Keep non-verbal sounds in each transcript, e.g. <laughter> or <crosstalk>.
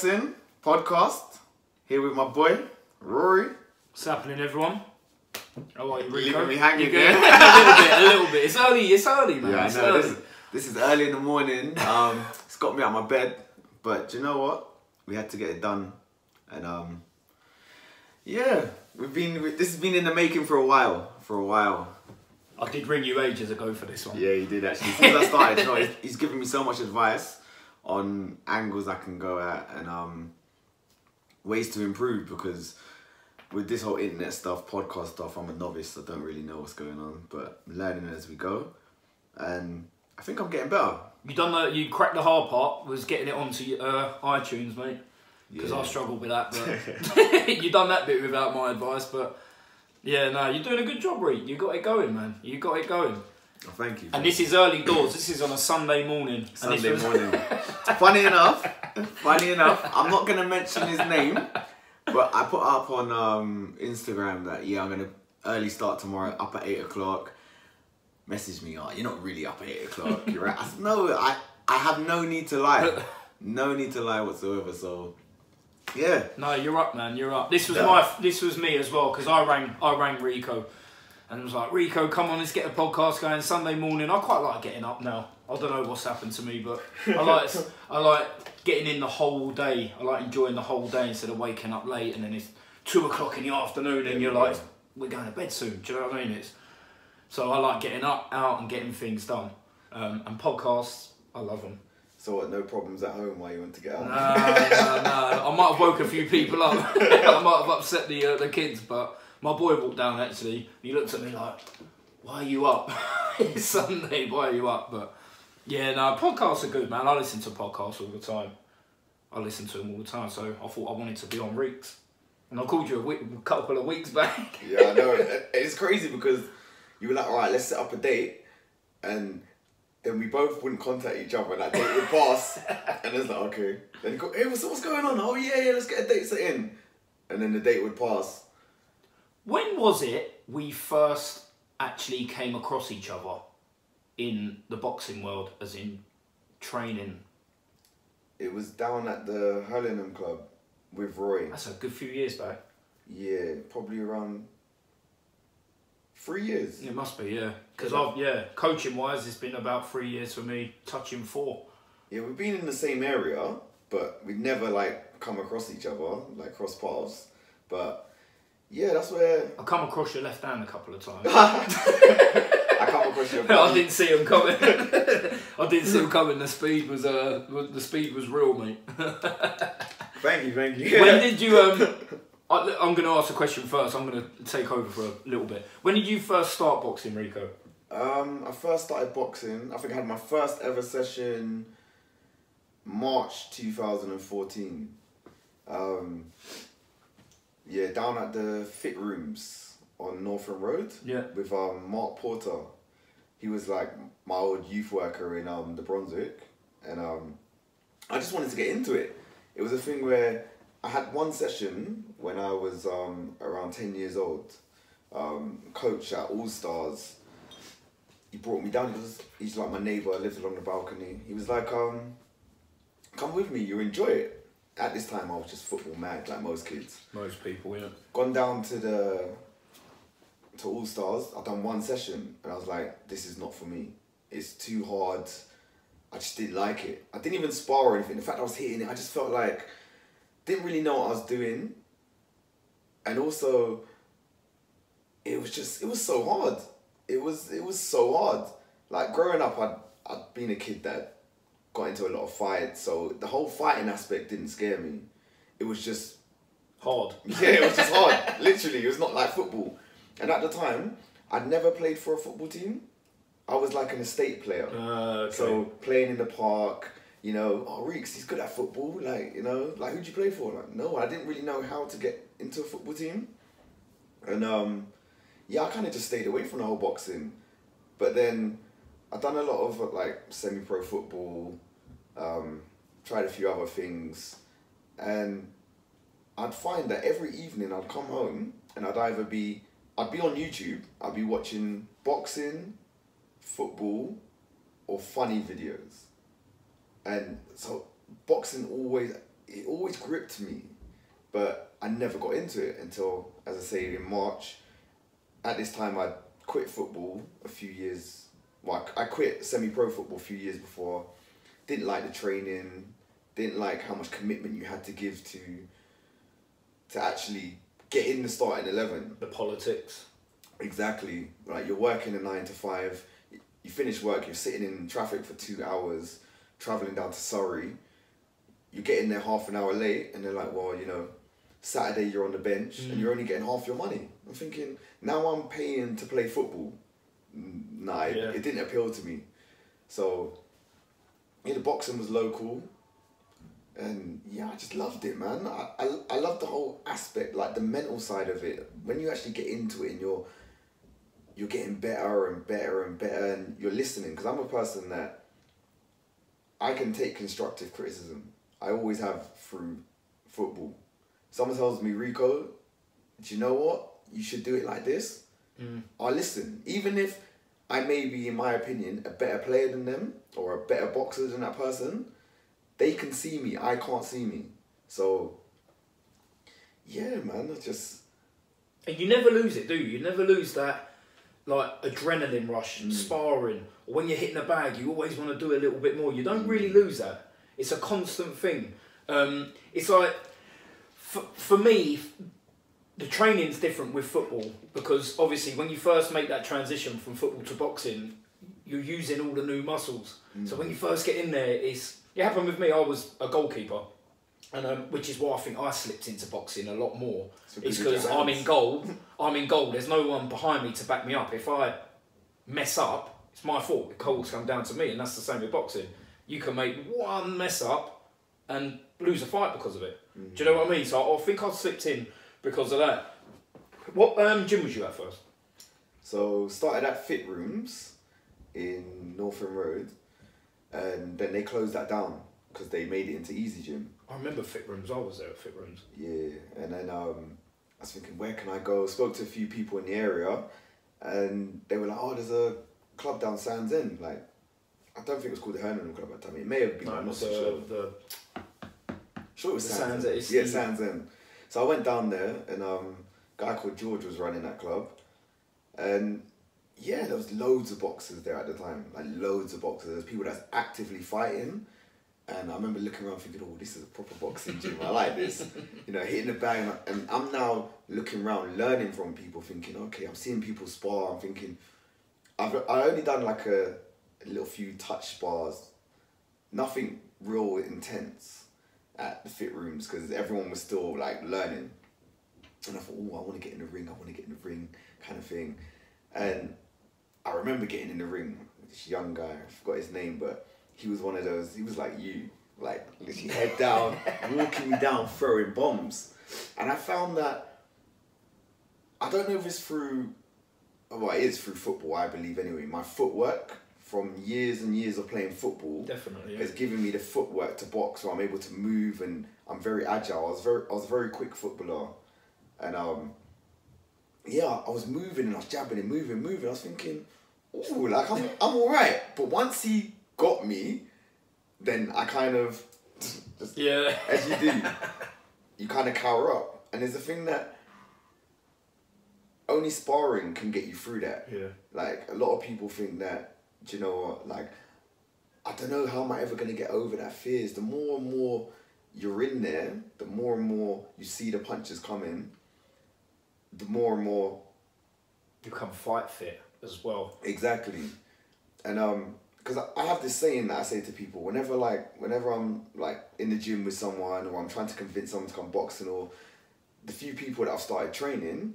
Boxing podcast here with my boy Rory. What's happening, everyone? How are you, Rico? Leaving me hanging You there. <laughs> a little bit, a little bit. It's early, it's early, man. Yeah, I it's know early. this is, this is early in the morning. Um, it's got me out of my bed, but do you know what? We had to get it done, and um, yeah, we've been. This has been in the making for a while. For a while. I did ring you ages ago for this one. Yeah, he did actually. Since I started, you know, he's, he's given me so much advice on angles I can go at and um, ways to improve because with this whole internet stuff, podcast stuff, I'm a novice. So I don't really know what's going on, but I'm learning as we go, and I think I'm getting better. You done the, you cracked the hard part was getting it onto uh, iTunes, mate. Because Yeah. I struggled with that, but <laughs> <laughs> you done that bit without my advice. But yeah, no, you're doing a good job, Reed. You got it going, man. You got it going. Oh, thank you. And this is early doors. This is on a Sunday morning. Sunday morning. <laughs> funny enough, funny enough, I'm not gonna mention his name, but I put up on um, Instagram that yeah, I'm gonna early start tomorrow, up at eight o'clock. Message me, oh, you're not really up at eight o'clock. You're right. I said, no, I I have no need to lie, no need to lie whatsoever. So, yeah, No, you're up, man. You're up. This was Yeah. my. This was me as well because I rang. I rang Rico, and it was like, Rico, come on, let's get a podcast going Sunday morning. I quite like getting up now. I don't know what's happened to me, but I like. I like getting in the whole day. I like enjoying the whole day instead of waking up late and then it's two o'clock in the afternoon and you're like, we're going to bed soon. Do you know what I mean? It's so I like getting up, out, and getting things done. Um, and podcasts, I love them. So what? No problems at home while you went to get out. No, no, no. I might have woke a few people up. <laughs> I might have upset the uh, the kids, but my boy walked down actually. and He looked at me like, "Why are you up? <laughs> it's Sunday. Why are you up?" But yeah, no, podcasts are good, man. I listen to podcasts all the time. I listen to them all the time, so I thought I wanted to be on Reeks. And I called you a, week, a <laughs> couple of weeks back. Yeah, I know. It's crazy because you were like, all right, let's set up a date, and then we both wouldn't contact each other, and that date would pass, <laughs> and it's like, okay. Then you go, hey, what's, what's going on? Oh yeah, yeah, let's get a date set in, and then the date would pass. When was it we first actually came across each other in the boxing world, as in training? It was down at the Hurlingham Club with Roy. That's a good few years back. Yeah, probably around three years. It must be, yeah. Because I've yeah, coaching wise, it's been about three years for me, touching four. Yeah, we've been in the same area, but we've never like come across each other, like cross paths. But yeah, that's where I come across your left hand a couple of times. <laughs> I come across your. <laughs> Left hand. I didn't see him coming. <laughs> I didn't see him coming. The speed was uh, the speed was real, mate. Thank you, thank you. when did you um? I, I'm going to ask a question first. I'm going to take over for a little bit. When did you first start boxing, Rico? Um, I first started boxing. I think I had my first ever session March 2014. Um, yeah, down at the Fit Rooms on North End Road Yeah. with um, Mark Porter. He was like my old youth worker in um, the Brunswick, and um, I just wanted to get into it. It was a thing where I had one session when I was um, around 10 years old. Um, coach at All Stars he brought me down. He was, he's like my neighbor. lived along the balcony. He was like, um, "Come with me. You enjoy it." At this time, I was just football mad, like most kids. Most people, yeah. Gone down to the to All Stars. I've done one session, and I was like, "This is not for me. It's too hard." I just didn't like it. I didn't even spar or anything. The fact I was hitting it, I just felt like didn't really know what I was doing, and also it was just it was so hard. It was it was so hard. Like growing up, I'd I'd been a kid that got into a lot of fights, so the whole fighting aspect didn't scare me. It was just Hard. <laughs> yeah, it was just hard. Literally, it was not like football. And at the time, I'd never played for a football team. I was like an estate player. Uh, okay. So playing in the park, you know, oh Reeks, he's good at football. Like, you know, like who'd you play for? Like, no, I didn't really know how to get into a football team. And um, yeah, I kind of just stayed away from the whole boxing. But then I've done a lot of like semi-pro football, um, tried a few other things, and I'd find that every evening I'd come home and I'd either be I'd be on YouTube, I'd be watching boxing, football, or funny videos. And so boxing always it always gripped me, but I never got into it until, as I say, in March. At this time, I quit football a few years. Well, I quit semi-pro football a few years before. Didn't like the training. Didn't like how much commitment you had to give to. To actually get in the starting eleven. The politics. Exactly. Like you're working a nine to five. You finish work. You're sitting in traffic for two hours, traveling down to Surrey. You're getting there half an hour late, and they're like, "Well, you know, Saturday you're on the bench, and you're only getting half your money." I'm thinking, now I'm paying to play football. Mm, Nah, it, it didn't appeal to me. So, yeah, know, boxing was local, and yeah, I just loved it, man. I, I, I love the whole aspect, like the mental side of it. When you actually get into it, and you're you're getting better and better and better, and you're listening. Because I'm a person that I can take constructive criticism. I always have through football. Someone tells me, Rico, do you know what? You should do it like this. Mm. I listen, even if I may be, in my opinion, a better player than them or a better boxer than that person. They can see me. I can't see me. So, yeah, man. I just And you never lose it, do you? You never lose that like adrenaline rush, and sparring, or when you're hitting a bag, you always want to do a little bit more. You don't really lose that. It's a constant thing. Um, it's like for, for me, the training's different with football because obviously when you first make that transition from football to boxing, you're using all the new muscles. So when you first get in there, it's it happened with me. I was a goalkeeper. And um, which is why I think I slipped into boxing a lot more. So It's because of your because I'm in goal. <laughs> I'm in goal. There's no one behind me to back me up. If I mess up, it's my fault. The calls come down to me, and that's the same with boxing. You can make one mess up and lose a fight because of it. Do you know what I mean? So I think I slipped in because of that. What um, gym was you at first? So started at Fit Rooms in North End Road, and then they closed that down because they made it into Easy Gym. I remember Fit Rooms. I was there at Fit Rooms. Yeah, and then um, I was thinking, where can I go? Spoke to a few people in the area, and they were like, oh, there's a club down Sands End. Like, I don't think it was called the Hernan Club at the time. It may have been. No, I'm not so the, sure. the Sure, it was the Sands, Sands End. Yeah, Sands End. So I went down there, and um, a guy called George was running that club, and yeah, there was loads of boxers there at the time, like loads of boxers. There's people that's actively fighting, and I remember looking around thinking, oh, this is a proper boxing gym. I like this, <laughs> you know, hitting the bag, and- I'm now looking around, learning from people, thinking, okay, I'm seeing people spar. I'm thinking, I've I only done like a, a little few touch spars, nothing real intense at the fit rooms because everyone was still like learning. And I thought, oh, I want to get in the ring, I want to get in the ring, kind of thing. And I remember getting in the ring with this young guy, I forgot his name, but he was one of those, he was like you, like literally head down, <laughs> walking me down, throwing bombs. And I found that, I don't know if it's through, well, it is through football, I believe anyway. My footwork from years and years of playing football definitely. has given me the footwork to box where I'm able to move and I'm very agile. I was very I was a very quick footballer. And um yeah, I was moving and I was jabbing and moving, moving. I was thinking, oh, like I'm I'm alright. But once he got me, then I kind of <laughs> just Yeah. as you do, <laughs> you kind of cower up. And there's a thing that only sparring can get you through that. Yeah. Like a lot of people think that, do you know what, like I don't know how am I ever gonna get over that fears. The more and more you're in there, the more and more you see the punches coming, the more and more You become fight fit as well. Exactly, and um, because I, I have this saying that I say to people whenever like whenever I'm like in the gym with someone or I'm trying to convince someone to come boxing or the few people that I've started training,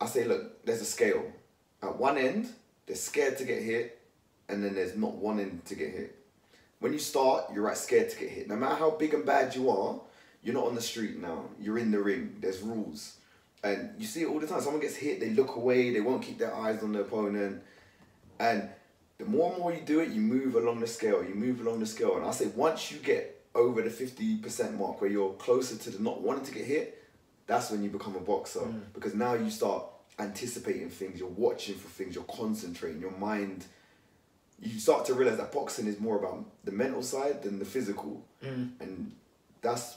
I say, look, there's a scale. At one end, they're scared to get hit, and then there's not wanting to get hit. When you start, you're at scared to get hit. No matter how big and bad you are, you're not on the street now. You're in the ring. There's rules. And you see it all the time. Someone gets hit, they look away, they won't keep their eyes on the opponent. And the more and more you do it, you move along the scale, you move along the scale. And I say once you get over the 50% mark where you're closer to the not wanting to get hit, that's when you become a boxer. Mm. Because now you start anticipating things, you're watching for things, you're concentrating, your mind. You start to realize that boxing is more about the mental side than the physical. Mm. And that's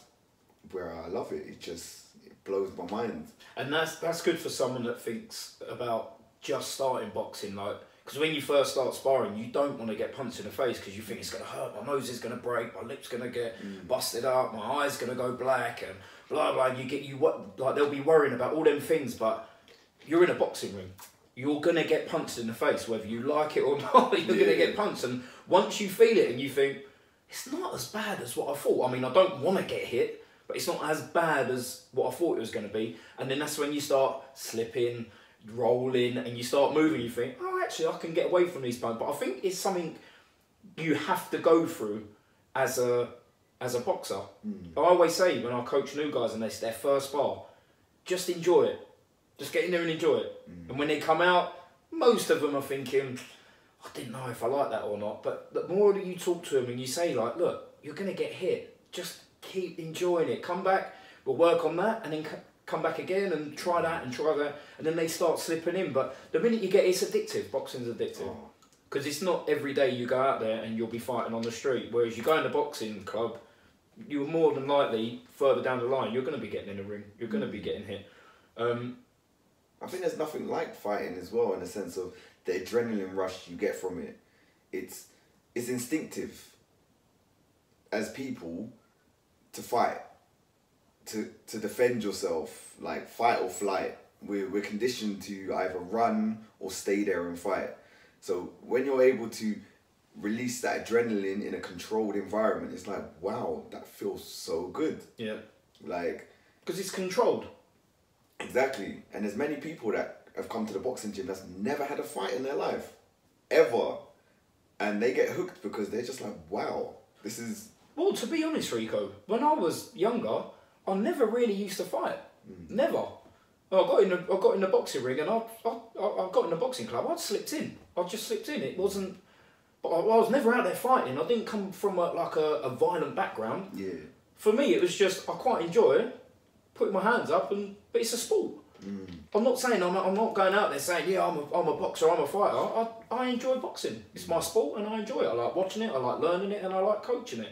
where I love it. It just it blows my mind. And that's that's good for someone that thinks about just starting boxing. Like, because when you first start sparring, you don't want to get punched in the face because you think it's going to hurt. My nose is going to break. My lips going to get mm. busted up. My eyes going to go black and blah blah. You get you what like they'll be worrying about all them things, but you're in a boxing ring. You're gonna get punched in the face, whether you like it or <laughs> not. You're gonna get punched, and once you feel it and you think it's not as bad as what I thought. I mean, I don't want to get hit, but it's not as bad as what I thought it was going to be. And then that's when you start slipping, rolling, and you start moving. You think, oh, actually, I can get away from these punches. But I think it's something you have to go through as a as a boxer. Hmm. I always say when I coach new guys and it's their first bar, just enjoy it. Just get in there and enjoy it. And when they come out, most of them are thinking, I didn't know if I like that or not. But the more that you talk to them and you say, like, look, you're going to get hit. Just keep enjoying it. Come back, we'll work on that, and then c- come back again and try that and try that. And then they start slipping in. But the minute you get it's addictive. Boxing's addictive. Oh, Because it's not every day you go out there and you'll be fighting on the street. Whereas you go in the boxing club, you're more than likely further down the line, you're going to be getting in the ring. You're going to be getting hit. Um, I think there's nothing like fighting as well in the sense of the adrenaline rush you get from it. It's it's instinctive as people to fight, to to defend yourself, like fight or flight. We're we're conditioned to either run or stay there and fight. So when you're able to release that adrenaline in a controlled environment, it's like wow, that feels so good. yeah. Like Because it's controlled. Exactly. And there's many people that have come to the boxing gym that's never had a fight in their life. Ever. And they get hooked because they're just like, wow, this is Well, to be honest, Rico, when I was younger, I never really used to fight. Hmm. Never. I got in the I got in the boxing ring and I, I I I got in the boxing club. I slipped in. I just slipped in. It wasn't. But I, I was never out there fighting. I didn't come from a, like a, a violent background. yeah. For me, it was just I quite enjoy it, putting my hands up, and but it's a sport. I'm not saying I'm not, I'm not going out there saying yeah I'm a, I'm a boxer I'm a fighter. I, I enjoy boxing. It's my sport and I enjoy it. I like watching it. I like learning it and I like coaching it.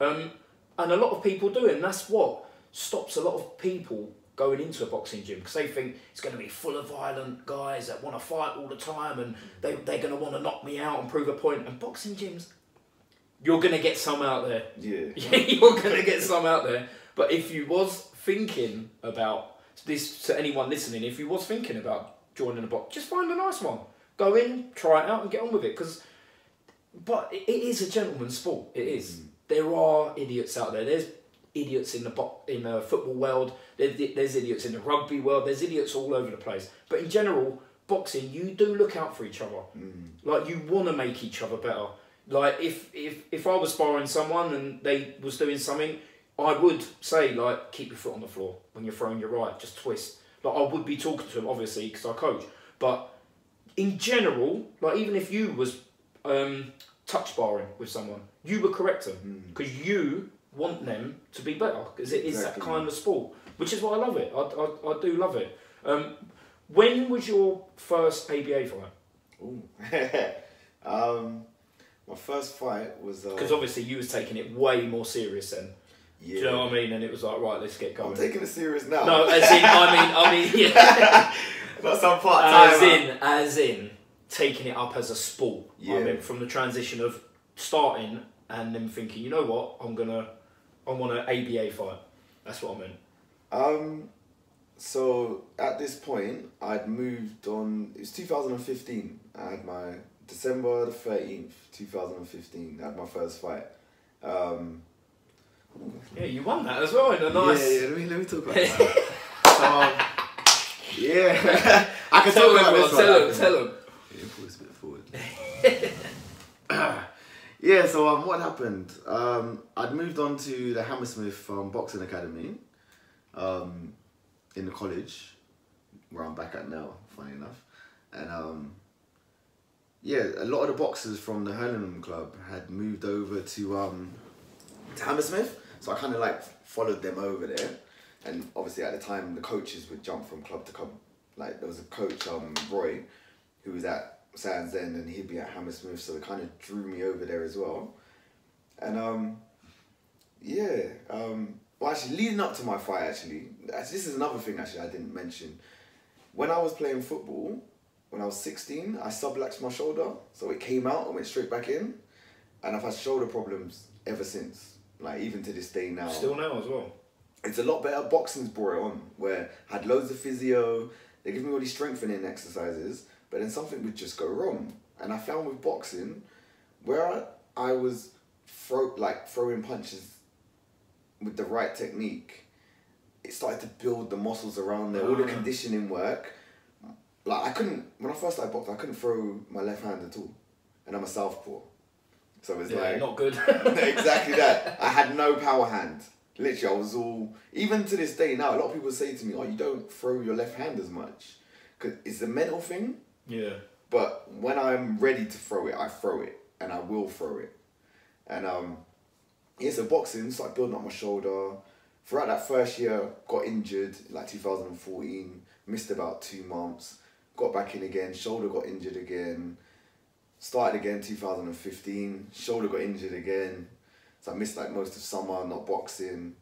Um, and a lot of people do and that's what stops a lot of people going into a boxing gym because they think it's going to be full of violent guys that want to fight all the time and they, they're going to want to knock me out and prove a point. And boxing gyms, you're going to get some out there. Yeah. <laughs> you're going to get some out there. But if you was thinking about this to anyone listening, if you was thinking about joining a box, just find a nice one. Go in, try it out, and get on with it. Because, but it, is a gentleman's sport. It is. Mm. There are idiots out there. There's idiots in the bo- in the football world. There's, there's idiots in the rugby world. There's idiots all over the place. But in general, boxing, you do look out for each other. Mm. Like you want to make each other better. Like if if if I was sparring someone and they was doing something, I would say like keep your foot on the floor when you're throwing your right, just twist. Like I would be talking to him obviously because I coach, but in general, like even if you was um, touch sparring with someone, you would correct them because you want them to be better because it is Exactly. that kind of sport, which is why I love it. I, I, I do love it. Um, when was your first ABA fight? Ooh. <laughs> um, my first fight was. Uh, Because obviously you was taking it way more serious then. Yeah. Do you know what I mean? And it was like, right, let's get going. I'm taking it serious now. no, as in, I mean, I mean, <laughs> yeah. Not some part time. as in, as in, taking it up as a sport. I Yeah. mean, from the transition of starting and then thinking, you know what, I'm gonna, I want an ABA fight. That's what I meant. Um, so at this point, I'd moved on. It was 2015. I had my December the 13th, 2015. I had my first fight. Um, Yeah, you won that as well in a nice. Yeah, yeah, let me, let me talk about that. <laughs> so, um, yeah. <laughs> I can Tell talk about this one. tell them, tell them. Yeah, pull this a bit forward. yeah, so um, what happened? Um, I'd moved on to the Hammersmith um, Boxing Academy um, in the college, where I'm back at now, funny enough. And um, yeah, a lot of the boxers from the Hurlingham Club had moved over to, um, to Hammersmith, so I kind of like followed them over there. And obviously at the time, the coaches would jump from club to club. Like there was a coach, um, Roy, who was at Sands End and he'd be at Hammersmith, so it kind of drew me over there as well. And um, yeah, um, well, actually, leading up to my fight, actually, this is another thing actually I didn't mention. When I was playing football, when I was 16, I subluxed my shoulder, so it came out and went straight back in, and I've had shoulder problems ever since. Like even to this day now. Still now as well. It's a lot better. Boxing's brought it on, where I had loads of physio. They give me all these strengthening exercises, but then something would just go wrong. And I found with boxing, where I, I was throw like throwing punches with the right technique, it started to build the muscles around there. All the Ah. conditioning work. Like I couldn't when I first started boxing, I couldn't throw my left hand at all, and I'm a southpaw, so it's Yeah, like not good. <laughs> exactly that. I had no power hand. Literally, I was all. Even to this day now, a lot of people say to me, "Oh, you don't throw your left hand as much," because it's a mental thing. yeah. But when I'm ready to throw it, I throw it, and I will throw it. And um, yeah, so boxing started building up my shoulder. Throughout that first year, got injured like 2014. Missed about two months. Got back in again. Shoulder got injured again. Started again 2015. Shoulder got injured again. So I missed like most of summer, not boxing.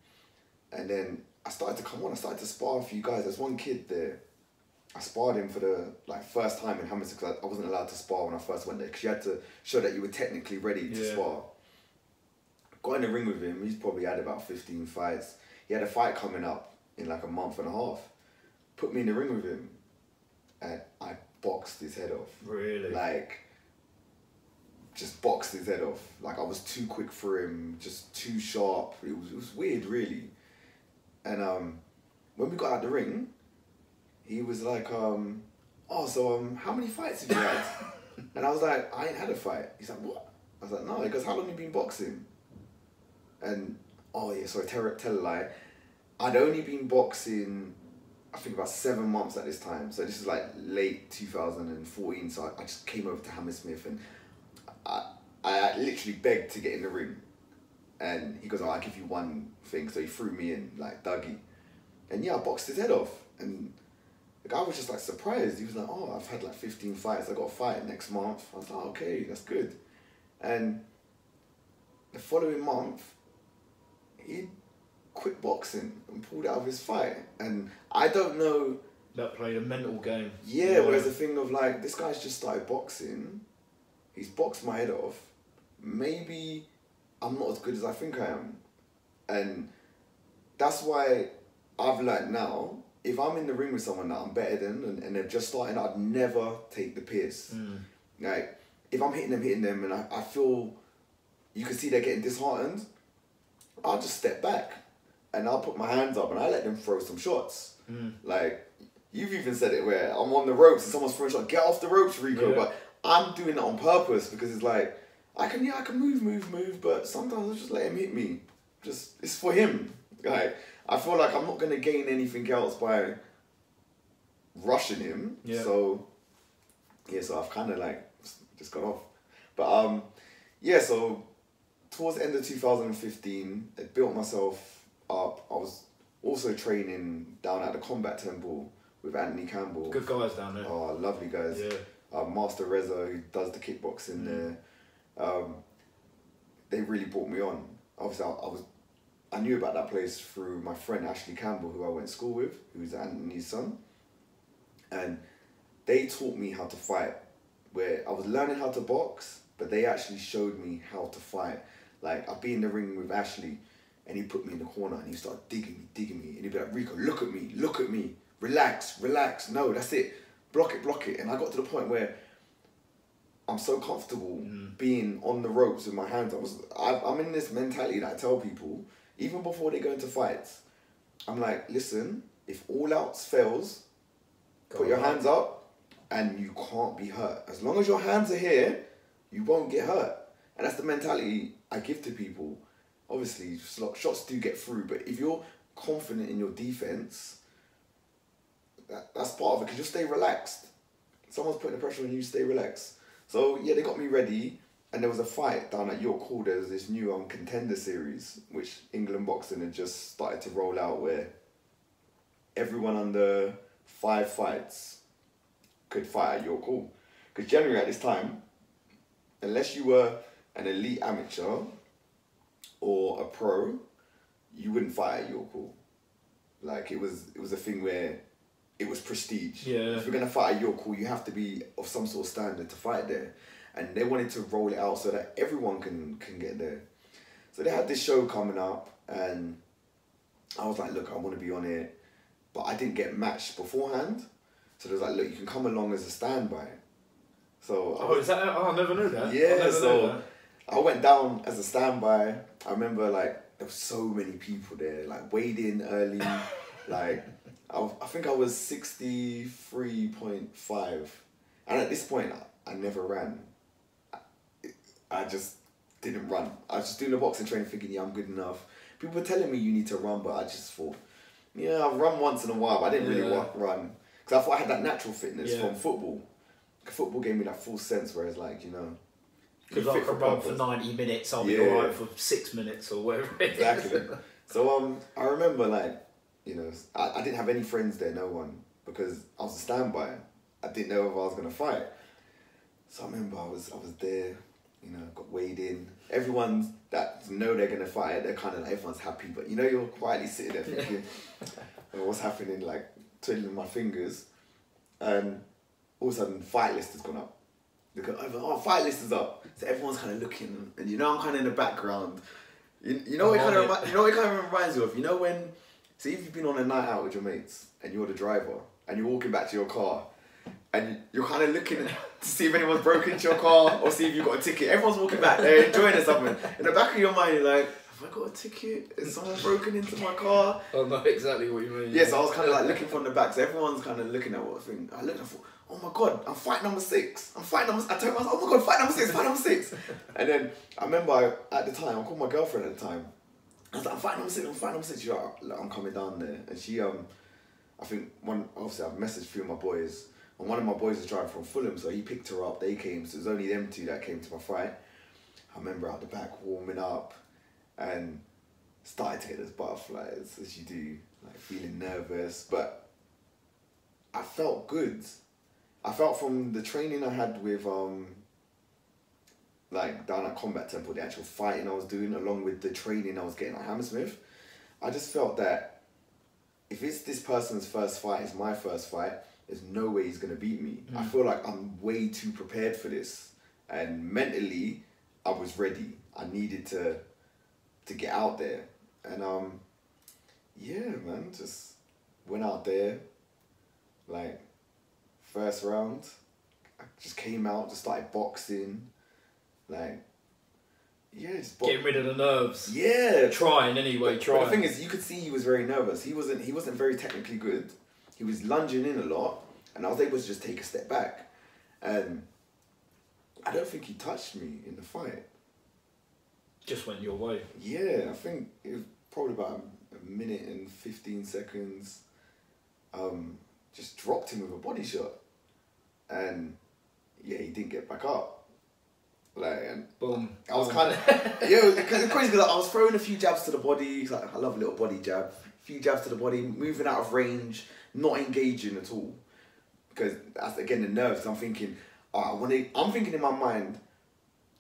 And then I started to come on. I started to spar a few guys. There's one kid there. I sparred him for the like first time in Hammersmith because I, I wasn't allowed to spar when I first went there because you had to show that you were technically ready to Yeah. spar. Got in the ring with him. He's probably had about fifteen fights. He had a fight coming up in like a month and a half. Put me in the ring with him, and I boxed his head off. Really. Like, just boxed his head off. Like I was too quick for him, just too sharp. It was it was weird, really. And um, when we got out the ring, he was like, um, "Oh, so um, how many fights have you had?" <laughs> and I was like, "I ain't had a fight." He's like, "What?" I was like, "No." He goes, "How long you been boxing?" And oh yeah, sorry, tell, tell a lie. I'd only been boxing, I think about seven months at this time. So this is like late 2014. So I, I just came over to Hammersmith and I, I literally begged to get in the ring. And he goes, oh, I'll give you one thing. So he threw me in, like Dougie. And yeah, I boxed his head off. And the guy was just like surprised. He was like, oh, I've had like 15 fights. I got a fight next month. I was like, okay, that's good. And the following month, he quit boxing and pulled out of his fight. And I don't know, that played a mental game. yeah, whereas the thing of like, this guy's just started boxing, he's boxed my head off. Maybe I'm not as good as I think I am. And that's why I've learned now, if I'm in the ring with someone that I'm better than and, and they're just starting, I'd never take the piss. Mm. Like, if I'm hitting them, hitting them, and I, I feel you can see they're getting disheartened, I'll just step back and I'll put my hands up and I let them throw some shots. Mm. Like, you've even said it where I'm on the ropes and someone's throwing a shot, get off the ropes, Rico. Yeah. But I'm doing it on purpose because it's like, I can, yeah, I can move, move, move, but sometimes I just let him hit me. Just, it's for him. Like, I feel like I'm not going to gain anything else by rushing him. Yeah. So, yeah, so I've kind of like just got off. But um, yeah, so towards the end of 2015, I built myself up. I was also training down at the Combat Temple with Anthony Campbell. Good guys down there. Oh, lovely guys. Yeah. Uh, Master Reza, who does the kickboxing there. Um, they really brought me on. Obviously, I, I was, I knew about that place through my friend Ashley Campbell, who I went to school with, who's Anthony's son. And they taught me how to fight. Where I was learning how to box, but they actually showed me how to fight. Like I'd be in the ring with Ashley, and he put me in the corner and he started digging me, digging me, and he'd be like, "Rico, look at me, look at me, relax, relax. No, that's it. Block it, block it." And I got to the point where I'm so comfortable mm. being on the ropes with my hands. I was, I, I'm in this mentality that I tell people, even before they go into fights, I'm like, listen, if all else fails, Go put your on. hands up and you can't be hurt. As long as your hands are here, you won't get hurt. And that's the mentality I give to people. Obviously, shots do get through, but if you're confident in your defense, that, that's part of it because you stay relaxed. Someone's putting the pressure on you, stay relaxed. So, yeah, they got me ready. And there was a fight down at York Hall. There was this new um, contender series, which England boxing had just started to roll out, where everyone under five fights could fight at York Hall. Because generally at this time, unless you were an elite amateur or a pro, you wouldn't fight at York Hall. Like it was it was a thing where it was prestige. Yeah. If you're gonna fight at York Hall, you have to be of some sort of standard to fight there. And they wanted to roll it out so that everyone can can get there. So they had this show coming up and I was like, look, I want to be on it. But I didn't get matched beforehand. So they was like, look, you can come along as a standby. So I Oh, is that? Oh, I never knew that. Yeah, so-. I went down as a standby. I remember like there was so many people there, like weighed in early. <laughs> like I, I think I was sixty three point five, and at this point I, I never ran. I, I just didn't run. I was just doing the boxing training, thinking yeah I'm good enough. People were telling me you need to run, but I just thought, yeah I've run once in a while, but I didn't really Yeah. run because I thought I had that natural fitness Yeah. from football. Football gave me that full sense, whereas like you know. Because you're I could run for ninety minutes, I'll be Yeah. alright for six minutes or whatever. Exactly. <laughs> so um, I remember like, you know, I, I didn't have any friends there, no one, because I was a standby. I didn't know if I was gonna fight. So I remember I was I was there, you know, got weighed in. Everyone that know they're gonna fight, they're kind of like everyone's happy, but you know you're quietly sitting there thinking, <laughs> "Oh, what's happening? Like twiddling my fingers, and all of a sudden fight list has gone up. They go, oh, oh fight list is up. So everyone's kind of looking, and you know I'm kind of in the background. You, you know what it kind of you know what it kind of reminds you of. You know when, see if you've been on a night out with your mates and you're the driver and you're walking back to your car, and you're kind of looking <laughs> to see if anyone's broken into your car or see if you've got a ticket. Everyone's walking back, they're enjoying it something. In the back of your mind, you're like, have I got a ticket? Is someone broken into my car? <laughs> I know exactly what you mean. Yes, I was kind of like looking from the back, so everyone's kind of looking at what thing. I looked, I thought, oh my god, I'm fight number six. I'm fight number. I told myself, oh my god, fight number six, fight number six. and then I remember I, at the time, I called my girlfriend at the time. I was like, I'm fight number six, I'm fight number six. She's like, "Look, I'm coming down there, and she um, I think one obviously I've messaged of my boys, and one of my boys is driving from Fulham, so he picked her up. They came, so it was only them two that came to my fight. I remember out the back warming up, and started to get those butterflies as you do, like feeling nervous, but I felt good. I felt from the training I had with um like down at Combat Temple, the actual fighting I was doing along with the training I was getting at Hammersmith, I just felt that if it's this person's first fight, it's my first fight, there's no way he's gonna beat me. I feel like I'm way too prepared for this. And mentally I was ready. I needed to to get out there. And um yeah, man, just went out there, like first round, I just came out, just started boxing, like yeah, just bo- Getting rid of the nerves. yeah. Trying anyway, But, trying. but the thing is, you could see he was very nervous. He wasn't. He wasn't very technically good. He was lunging in a lot, and I was able to just take a step back. And I don't think he touched me in the fight. just went your way. Yeah, I think it was probably about a minute and fifteen seconds. Um, just dropped him with a body shot, and yeah, he didn't get back up. Like, and Boom. I was kind of <laughs> yeah, crazy because I was throwing a few jabs to the body. Like I love a little body jab. A few jabs to the body, moving out of range, not engaging at all. Because that's again the nerves. I'm thinking, oh, I want to. I'm thinking in my mind,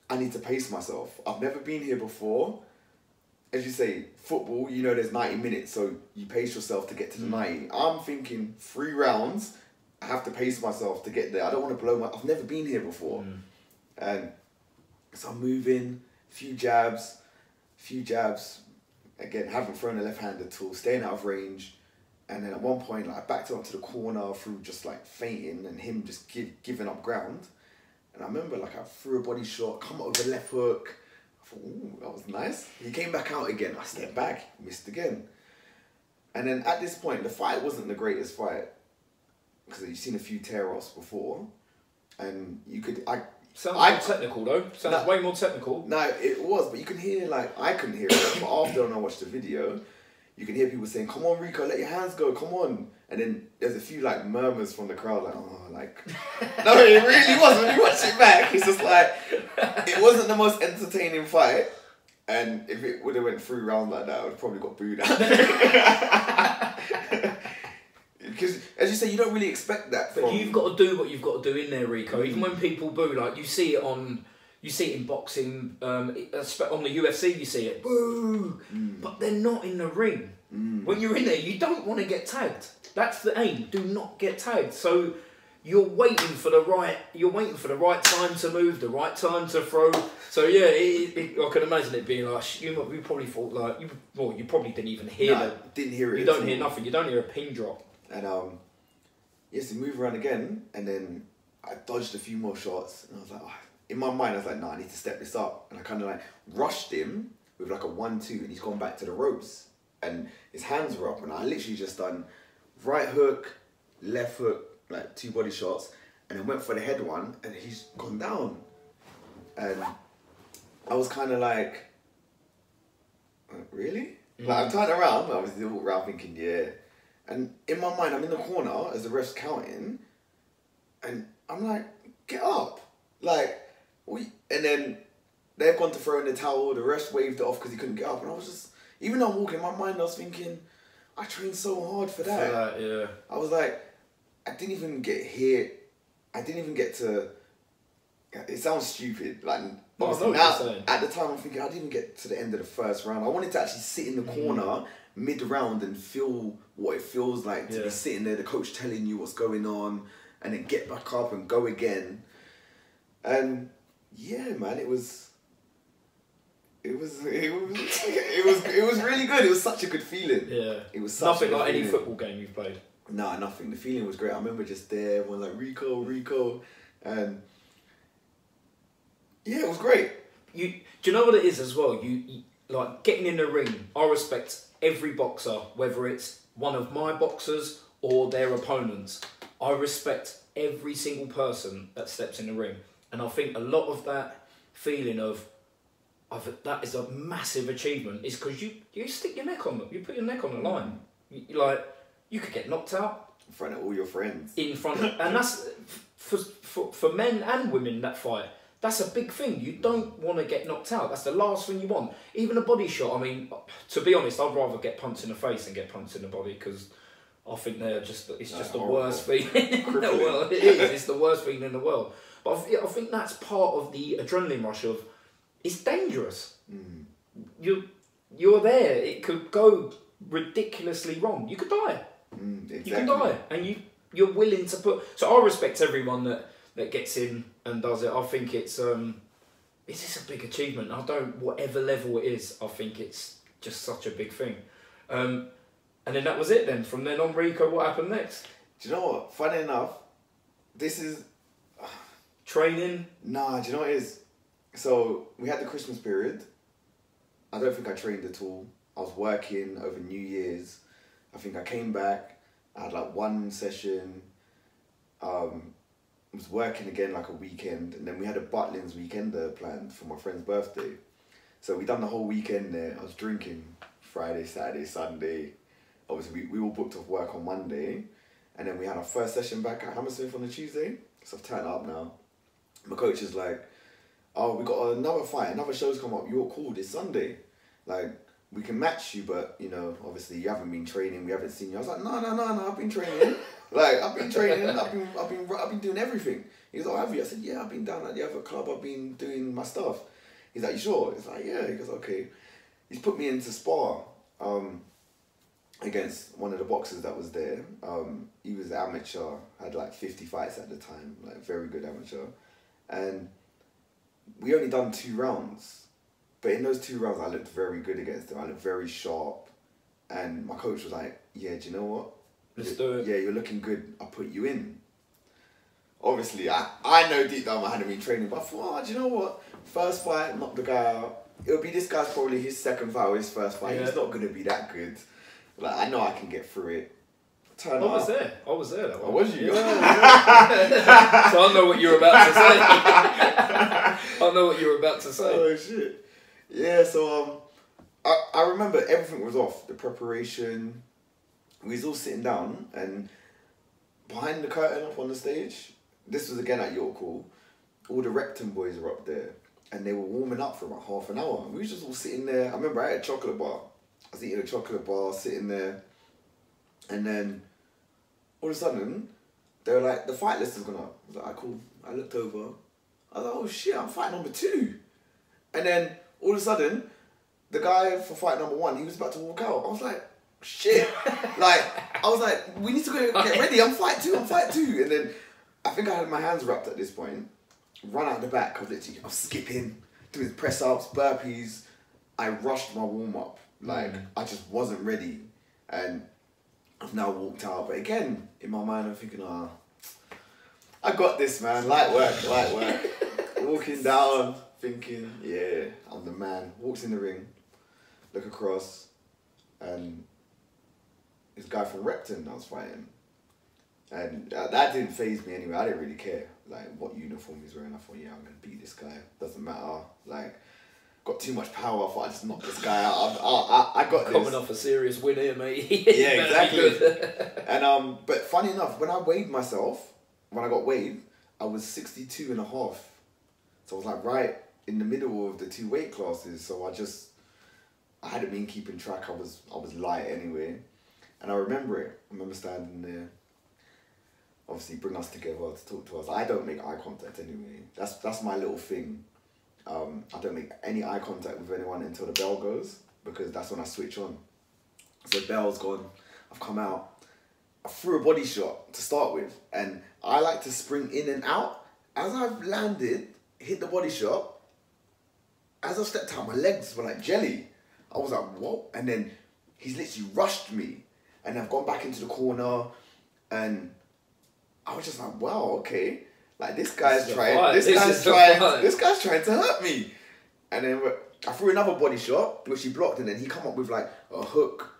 I need to pace myself. I've never been here before. As you say, football. You know, there's 90 minutes, so you pace yourself to get to the mm. 90. I'm thinking three rounds. I have to pace myself to get there. I don't want to blow my. I've never been here before, mm. and so I'm moving, few jabs, few jabs. Again, haven't thrown a left hand at all, staying out of range. And then at one point, like, I backed up to the corner through just like fainting and him just give, giving up ground. And I remember like I threw a body shot, come up with a left hook. I thought, ooh, that was nice. He came back out again. I stepped back, missed again. And then at this point, the fight wasn't the greatest fight because you've seen a few tear offs before, and you could I Sounds I- more technical though. Sounds No. way more technical. No, it was, but you can hear like I couldn't hear it. But after when I watched the video, you can hear people saying, "Come on, Rico, let your hands go, come on." And then there's a few like murmurs from the crowd, like, "Oh, like." <laughs> no, it really wasn't. When you watch it back, it's just like it wasn't the most entertaining fight. And if it would have went through round like that, I would have probably got booed out. <laughs> <laughs> Because as you say, you don't really expect that. But from- you've got to do what you've got to do in there, Rico. Even when people boo, like you see it on You see it in boxing, um, uh, on the UFC. You see it, boo, mm. but they're not in the ring. Mm. When you're in there, you don't want to get tagged. That's the aim. Do not get tagged. So you're waiting for the right. You're waiting for the right time to move, the right time to throw. So yeah, it, it, I can imagine it being like you. You probably thought like you. Well, you probably didn't even hear the. didn't hear it. You don't hear nothing. You don't hear a pin drop. And um, yes, he moved around again, and then I dodged a few more shots, and I was like, oh. in my mind, I was like, nah, I need to step this up, and I kind of like rushed him with like a one-two, and he's gone back to the ropes, and his hands were up, and I literally just done right hook, left hook, like two body shots, and then went for the head one, and he's gone down, and I was kind of like, really? Like I turned around, I was all around thinking, yeah. And in my mind, I'm in the corner as the ref's counting, and I'm like, get up. Like, we, and then they've gone to throw in the towel, the ref waved it off because he couldn't get up. And I was just, even though I'm walking, in my mind, I was thinking, I trained so hard for that. For that, yeah. I was like, I didn't even get hit. I didn't even get to. It sounds stupid. Like No, I obviously know what now, at the time, I'm thinking I didn't even get to the end of the first round. I wanted to actually sit in the Mm. Mid round and feel what it feels like to Yeah. be sitting there, the coach telling you what's going on, and then get back up and go again. And yeah, man, it was. It was it was <laughs> it was it was really good. It was such a good feeling. Yeah. It was such Nothing like any football game you've played. Nah, nothing. The feeling was great. I remember just there, everyone like Rico, Rico, and yeah, it was great. You do you know what it is as well? You, you like getting in the ring. I respect every boxer, whether it's one of my boxers or their opponents. I respect every single person that steps in the ring, and I think a lot of that feeling of, of that is a massive achievement is because you you stick your neck on them. You put your neck on the mm. line. You, you like you could get knocked out In front of all your friends. in front of, <laughs> and that's for, for, for men and women that fight. That's a big thing. You don't want to get knocked out. That's the last thing you want. Even a body shot. I mean, to be honest, I'd rather get punched in the face than get punched in the body because I think they're just it's just the horrible. worst feeling in the world. <laughs> It is. It's the worst feeling in the world. But I, thi- I think that's part of the adrenaline rush of it's dangerous. Mm. You you're there. It could go ridiculously wrong. You could die. Mm, exactly. You can die, and you you're willing to put. So I respect everyone that that gets in and does it. I think it's um, it's just a big achievement. I don't whatever level it is. I think it's just such a big thing. Um, and then that was it. Then from then on, Rico, what happened next? Do you know what? Funny enough, this is <sighs> Training. nah. Do you know what it is? So we had the Christmas period. I don't think I trained at all. I was working over New Year's. I think I came back. I had like one session. Um, was working again like a weekend, and then we had a Butlins weekender planned for my friend's birthday. So we done the whole weekend there. I was drinking Friday, Saturday, Sunday. Obviously, we, we all booked off work on Monday, and then we had our first session back at Hammersmith on a Tuesday. So I've turned up now. My coach is like, "Oh, we got another fight. Another show's come up. You're called. this Sunday. Like, we can match you, but you know, obviously, you haven't been training. We haven't seen you." I was like, "No, no, no, no. I've been training. Like, I've been training. I've been, I've been, I've been doing everything." He goes, "Oh, have you?" I said, "Yeah, I've been down at the other club. I've been doing my stuff." He's like, "You sure?" He's like, "Yeah." He goes, "Okay." He's put me into spar. Um, against one of the boxers that was there. Um, he was amateur, had like 50 fights at the time, like very good amateur. And we only done two rounds. But in those two rounds, I looked very good against him. I looked very sharp. And my coach was like, yeah, do you know what? Let's do it. Yeah, you're looking good. I'll put you in. Obviously, I, I know deep down I hadn't been training, but I thought, oh, do you know what? First fight, knock the guy out. It'll be this guy's probably his second fight or his first fight. Yeah. He's not going to be that good. Like, I know I can get through it. Turn I was there. I was there. That Oh, one. was you? Yeah, <laughs> yeah. so I know what you're about to say. <laughs> I know what you're about to say. Oh shit. Yeah, so um I, I remember everything was off. The preparation. We was all sitting down and behind the curtain up on the stage, this was again at York Hall, all the Repton boys were up there and they were warming up for about half an hour. We was just all sitting there. I remember I had a chocolate bar. I was eating a chocolate bar, sitting there, and then all of a sudden they were like, the fight list has gone up. I was like, "Ah, cool. I looked over. I was like, oh shit, I'm fight number two. And then all of a sudden, the guy for fight number one, he was about to walk out. I was like, shit. like, I was like, we need to go get ready. I'm fight two, I'm fight two. And then I think I had my hands wrapped at this point. Run out the back. I was literally, I was skipping, doing press ups, burpees. I rushed my warm up. Like, Mm. I just wasn't ready. And I've now walked out. But again, in my mind, I'm thinking, ah, I got this, man. Light work, light work. <laughs> Walking down, thinking, yeah, I'm the man. Walks in the ring, look across, and this guy from Repton I was fighting. And uh, that didn't phase me anyway. I didn't really care, like, what uniform he's wearing. I thought, yeah, I'm going to beat this guy. Doesn't matter. Like, got too much power. I thought I just knocked this guy out. I, I, I got this. Coming off a serious win here, mate. <laughs> Yeah, You better be exactly. <laughs> And um, but funny enough, when I weighed myself, when I got weighed, I was 62 and a half. So I was like right in the middle of the two weight classes. So I just, I hadn't been keeping track. I was, I was light anyway. And I remember it. I remember standing there. Obviously, bring us together to talk to us. I don't make eye contact anyway. That's that's my little thing. Um, I don't make any eye contact with anyone until the bell goes because that's when I switch on. So bell's gone. I've come out. I threw a body shot to start with, and I like to spring in and out. As I've landed, hit the body shot. As I stepped out, my legs were like jelly. I was like, what? And then he's literally rushed me, and I've gone back into the corner, and I was just like, wow, okay. Like this guy's is a trying. This, This guy's trying. This guy's trying to hurt me. And then I threw another body shot, which he blocked, and then he come up with like a hook,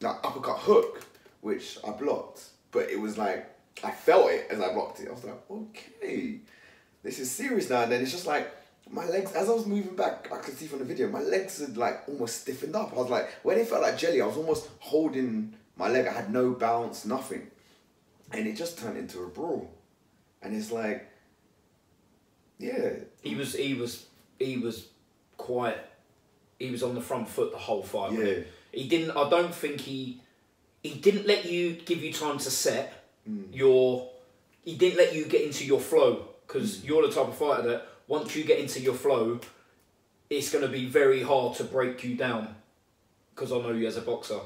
like uppercut hook, which I blocked. But it was like I felt it as I blocked it. I was like, okay, this is serious now. And then it's just like my legs, as I was moving back, I could see from the video, my legs had like almost stiffened up. I was like, when it felt like jelly, I was almost holding my leg. I had no bounce, nothing, and it just turned into a brawl. And it's like, yeah, he was he was he was quite he was on the front foot the whole fight. Yeah. He? didn't I don't think he he didn't let you give you time to set mm. your he didn't let you get into your flow because mm. you're the type of fighter that once you get into your flow it's going to be very hard to break you down because I know you as a boxer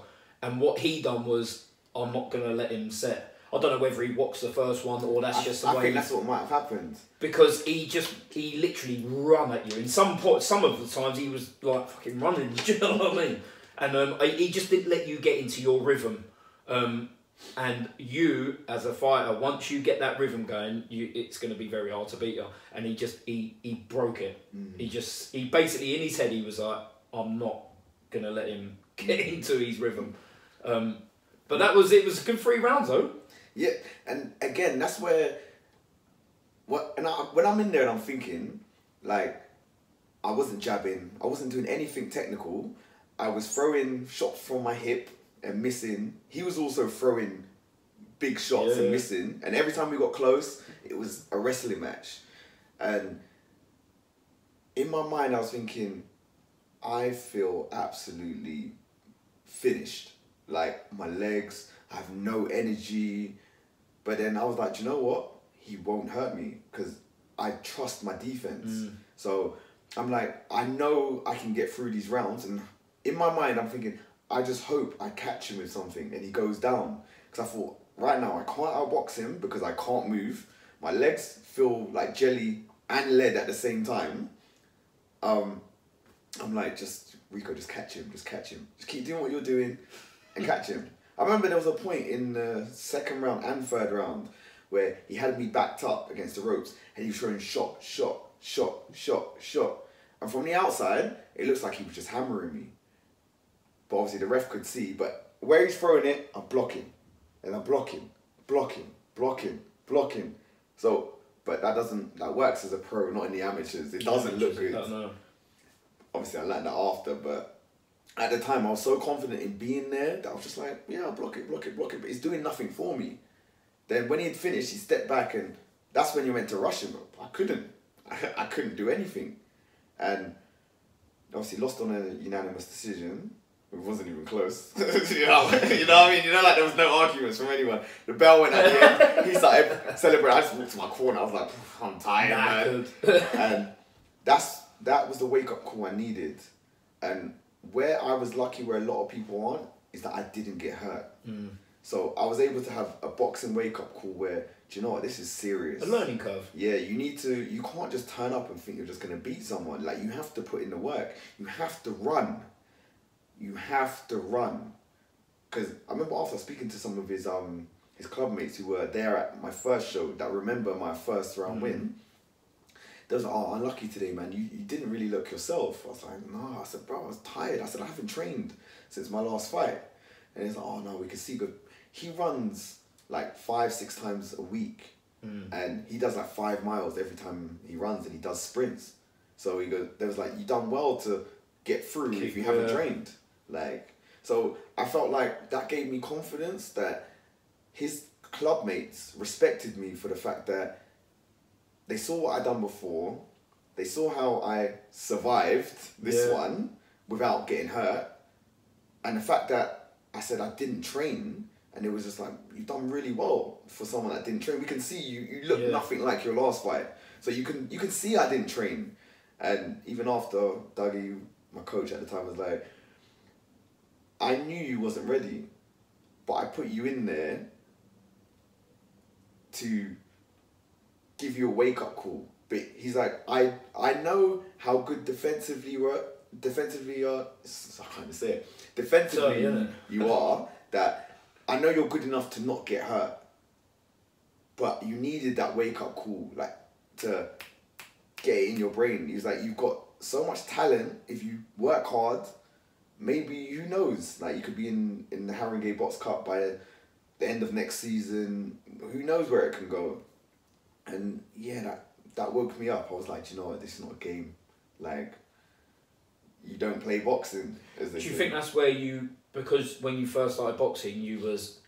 and what he done was I'm not going to let him set I don't know whether he walks the first one or that's I, just the I way think that's what might have happened. because he just he literally run at you. In some point, some of the times he was like fucking running. <laughs> Do you know what I mean? And um, he- just didn't let you get into your rhythm. Um, and you, as a fighter, once you get that rhythm going, you it's going to be very hard to beat you. And he just he he broke it. He just he basically in his head he was like, I'm not gonna let him <laughs> get into his rhythm. Um, but that was it. Was a good three rounds though. Yeah, and again, that's where what and I, when I'm in there and I'm thinking, like, I wasn't jabbing, I wasn't doing anything technical. I was throwing shots from my hip and missing. He was also throwing big shots Yeah. and missing. And every time we got close, it was a wrestling match. And in my mind, I was thinking, I feel absolutely finished. Like my legs, I have no energy. But then I was like, you know what? He won't hurt me because I trust my defense. So I'm like, I know I can get through these rounds. And in my mind, I'm thinking, I just hope I catch him with something and he goes down. Because I thought, right now, I can't outbox him because I can't move. My legs feel like jelly and lead at the same time. Um, I'm like, just Rico, just catch him, just catch him, just keep doing what you're doing, and catch him. I remember there was a point in the second round and third round where he had me backed up against the ropes, and he was throwing shot, shot, shot, shot, shot, and from the outside, it looks like he was just hammering me. But obviously the ref could see. But where he's throwing it, I'm blocking, and I'm blocking, blocking, blocking, blocking. So, but that doesn't that works as a pro, not in the amateurs. It doesn't look good obviously I learned that after, but at the time I was so confident in being there that I was just like, yeah, block it, block it, block it, but it's doing nothing for me. Then when he had finished, he stepped back and that's when you went to rush him. I couldn't. <laughs> I, couldn't do anything. And obviously lost on a unanimous decision. it wasn't even close. <laughs> you, know, <laughs> you know what I mean? You know, like there was no arguments from anyone. The bell went at the end. He started celebrating. I just walked to my corner. I was like, I'm tired, man. And that's that was the wake up call I needed. And where I was lucky, where a lot of people aren't, is that I didn't get hurt. Mm. So I was able to have a boxing wake up call where, do you know what, this is serious. A learning curve. Yeah, you need to. You can't just turn up and think you're just gonna beat someone. Like you have to put in the work. You have to run. You have to run. Because I remember after speaking to some of his um his club mates who were there at my first show that remember my first round win. They was oh, unlucky today, man. You, you didn't really look yourself. I was like, no. I said, bro, I was tired. I said, I haven't trained since my last fight. And he's like, oh, no, we can see good. He runs like five, six times a week. Mm. And he does like five miles every time he runs and he does sprints. So he goes, there was like, you done well to get through if Keep- you haven't trained. Like, so I felt like that gave me confidence that his club mates respected me for the fact that they saw what I'd done before. They saw how I survived this Yeah. one without getting hurt. And the fact that I said I didn't train and it was just like, you've done really well for someone that didn't train. We can see you you look Yeah. nothing like your last fight. So you can you can see I didn't train. And even after Dougie, my coach at the time was like, I knew you wasn't ready, but I put you in there to give you a wake up call. But he's like, I I know how good defensively you are. Defensively, you are. I can't say it. Defensively, Sorry, you are. That I know you're good enough to not get hurt. But you needed that wake up call, like to get it in your brain. He's like, you've got so much talent. If you work hard, maybe who knows? Like you could be in in the Haringey Box Cup by the end of next season. Who knows where it can go? And yeah, that that woke me up. I was like, "Do you know what? This is not a game. Like, you don't play boxing. Do you say. think that's where you because when you first started boxing, you was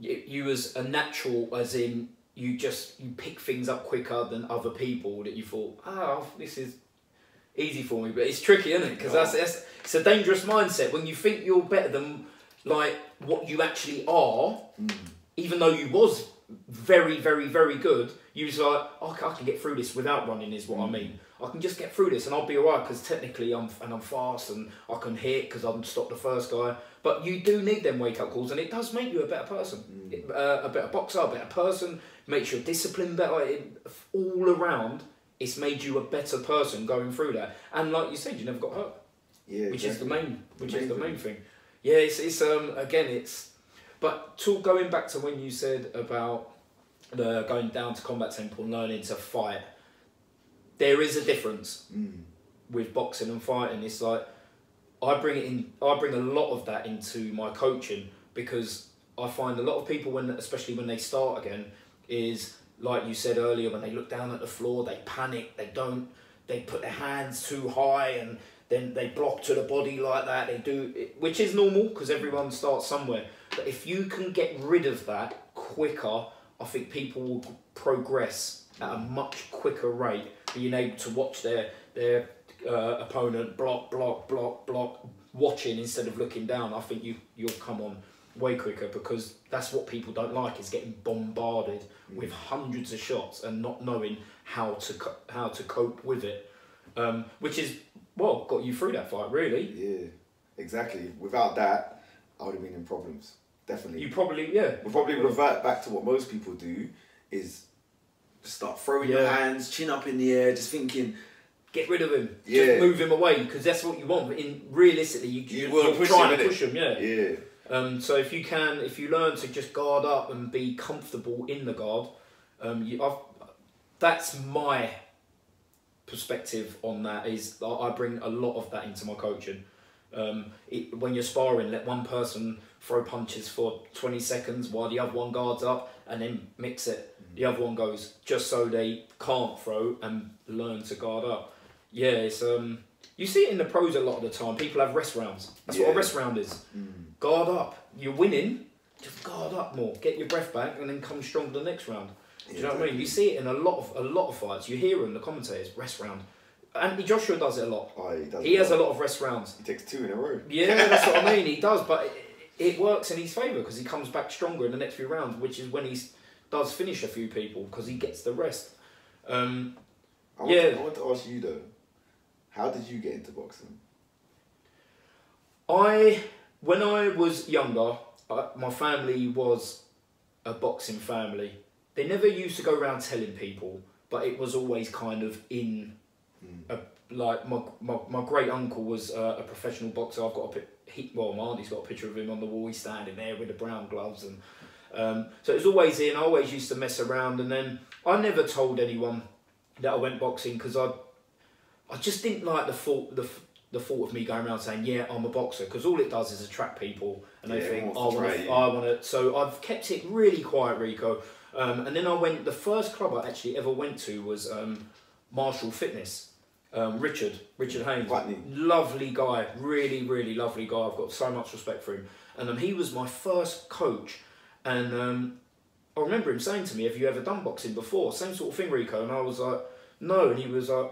you was a natural, as in you just you pick things up quicker than other people that you thought, oh, this is easy for me, but it's tricky, isn't it? Because that's, that's it's a dangerous mindset when you think you're better than like what you actually are, mm. even though you was very, very, very good. You was like, oh, I can get through this without running, is what I mean. I can just get through this and I'll be alright because technically I'm and I'm fast and I can hit because I'm stopped the first guy. But you do need them wake up calls and it does make you a better person, It- uh, a better boxer, a better person. Makes your discipline better. It, all around, it's made you a better person going through that. And like you said, you never got hurt yeah, which is the main which The is the main main thing. Yeah, it's it's um again it's but to going back to when you said about the going down to combat temple and learning to fight, there is a difference Mm. with boxing and fighting. It's like I bring it in. I bring a lot of that into my coaching because I find a lot of people when, especially when they start again, is like you said earlier when they look down at the floor, they panic. They don't. They put their hands too high and then they block to the body like that. They do, which is normal because everyone starts somewhere. But if you can get rid of that quicker, I think people will progress at a much quicker rate. Being able to watch their their uh, opponent block, block, block, block, watching instead of looking down. I think you you'll come on way quicker because that's what people don't like is getting bombarded with hundreds of shots and not knowing how to co- how to cope with it, um, which is well got you through that fight really. Yeah, exactly. Without that, I would have been in problems. Definitely. You probably yeah We'll probably revert back to what most people do is start throwing your hands, chin up in the air, just thinking, get rid of him. Yeah. Just move him away because that's what you want. But in realistically, you, You you will you're push trying him, to push him. Yeah. yeah, Um, so if you can, if you learn to just guard up and be comfortable in the guard, um, you, I've, that's my perspective on that. Is I I bring a lot of that into my coaching. Um, it, when you're sparring, let one person throw punches for twenty seconds while the other one guards up, and then mix it. The other one goes just so they can't throw and learn to guard up. Yeah, it's um. You see it in the pros a lot of the time. People have rest rounds. That's what a rest round is guard up. You're winning, just guard up more. Get your breath back, and then come strong the next round. Do you know what I mean? You see it in a lot of a lot of fights. You hear them, the commentators, rest round. Anthony Joshua does it a lot. Oh, he does. He has a lot of rest rounds. He takes two in a row. Yeah, that's what I mean. He <laughs> does, but it, it works in his favour because he comes back stronger in the next few rounds, which is when he does finish a few people because he gets the rest. Um, I want, Yeah. I want to ask you though, how did you get into boxing? I, when I was younger, uh, my family was a boxing family. They never used to go around telling people, but it was always kind of in. A, like my, my, my great uncle was uh, a professional boxer. I've got a he, well, my auntie's got a picture of him on the wall. He's standing there with the brown gloves, and um, so it was always in. I always used to mess around, and then I never told anyone that I went boxing because I, I just didn't like the thought the the thought of me going around saying yeah I'm a boxer because all it does is attract people and they Yeah, think I everyone wants to want to. I want to. So I've kept it really quiet, Rico. Um, and then I went. The first club I actually ever went to was um, Marshall Fitness. Um, Richard, Richard Haynes, Putney. lovely guy, really, really lovely guy. I've got so much respect for him. And um, he was my first coach. And um, I remember him saying to me, "Have you ever done boxing before?" Same sort of thing, Rico. And I was like, "No." And he was like,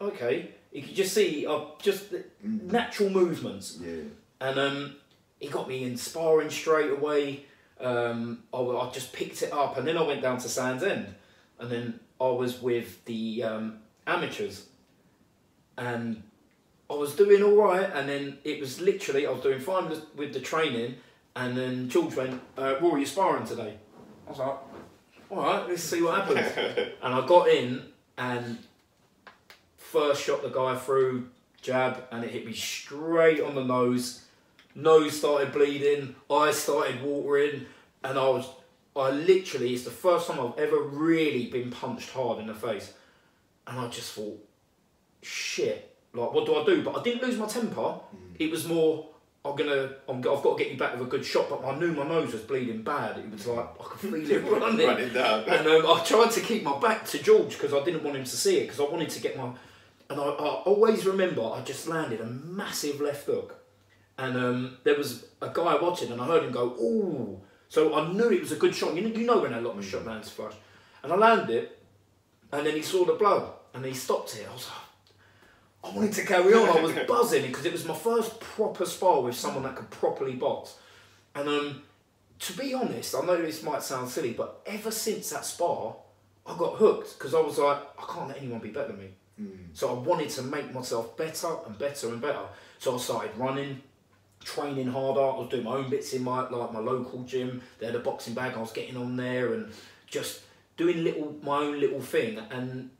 "Okay." You could just see, uh, just the natural movements. Yeah. And um, he got me in sparring straight away. Um, I, I just picked it up, and then I went down to Sands End, and then I was with the um, amateurs, and I was doing all right. And then it was literally I was doing fine with, with the training, and then George went, uh, "Rory, you sparring today?" I was like, "All right, let's see what happens." <laughs> and I got in, and first shot the guy through jab, and it hit me straight on the nose nose started bleeding, eyes started watering, and I was, I literally, it's the first time I've ever really been punched hard in the face. And I just thought, shit, like, what do I do? But I didn't lose my temper. It was more, I'm gonna, I'm, I've got to get you back with a good shot, but I knew my nose was bleeding bad. It was like, I could <laughs> feel it running. Run it down. And um, I tried to keep my back to George because I didn't want him to see it because I wanted to get my. And I, I always remember I just landed a massive left hook. And um, there was a guy watching and I heard him go, ooh. So I knew it was a good shot. You know, you know when a lot of a shot lands flush. And I landed it and then he saw the blood and he stopped it. I was like, I wanted to carry on. I was <laughs> buzzing because it was my first proper spar with someone that could properly box. And um, to be honest, I know this might sound silly, but ever since that spar, I got hooked because I was like, I can't let anyone be better than me. So I wanted to make myself better and better and better. So I started running, training harder. I was doing my own bits in my like my local gym. They had a boxing bag. I was getting on there and just doing little my own little thing. And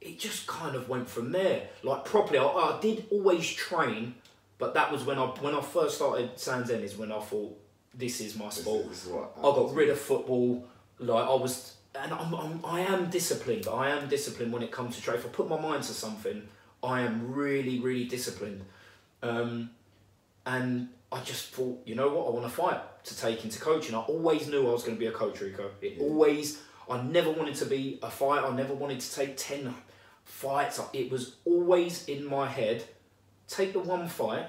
it just kind of went from there. Like properly, I, I did always train, but that was when I when I first started Sands End is when I thought this is my This sport. is, this is I got rid of football. Like I was, and I'm, I'm, I am disciplined. I am disciplined when it comes to trade. If I put my mind to something, I am really, really disciplined. Um, and I just thought, you know what, I want to fight to take into coaching. I always knew I was going to be a coach, Rico. It always, I never wanted to be a fighter. I never wanted to take ten fights. It was always in my head. Take the one fight.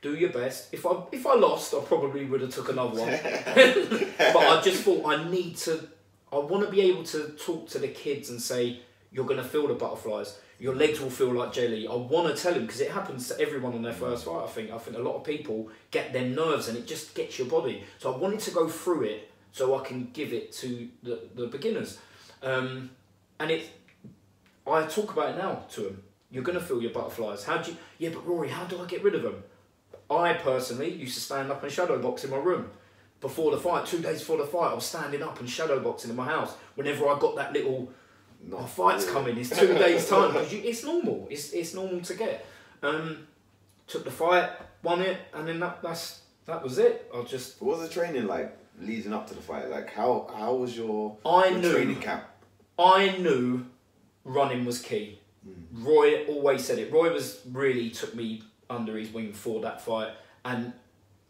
Do your best. If I if I lost, I probably would have took another one. <laughs> but I just thought I need to. I want to be able to talk to the kids and say you're going to feel the butterflies. Your legs will feel like jelly. I want to tell them because it happens to everyone on their first fight. I think. I think a lot of people get their nerves and it just gets your body. So I wanted to go through it so I can give it to the the beginners. Um, and it, I talk about it now to them. You're going to feel your butterflies. How do you? Yeah, but Rory, how do I get rid of them? I personally used to stand up and shadow box in my room. Before the fight, two days before the fight, I was standing up and shadow boxing in my house. Whenever I got that little, Not fight's coming, it's <laughs> two days time. you, it's normal. It's it's normal to get. Um, took the fight, won it, and then that that's that was it. I just What was the training like leading up to the fight? Like how how was your, I your knew training camp? I knew running was key. Roy always said it. Roy was really took me under his wing for that fight, and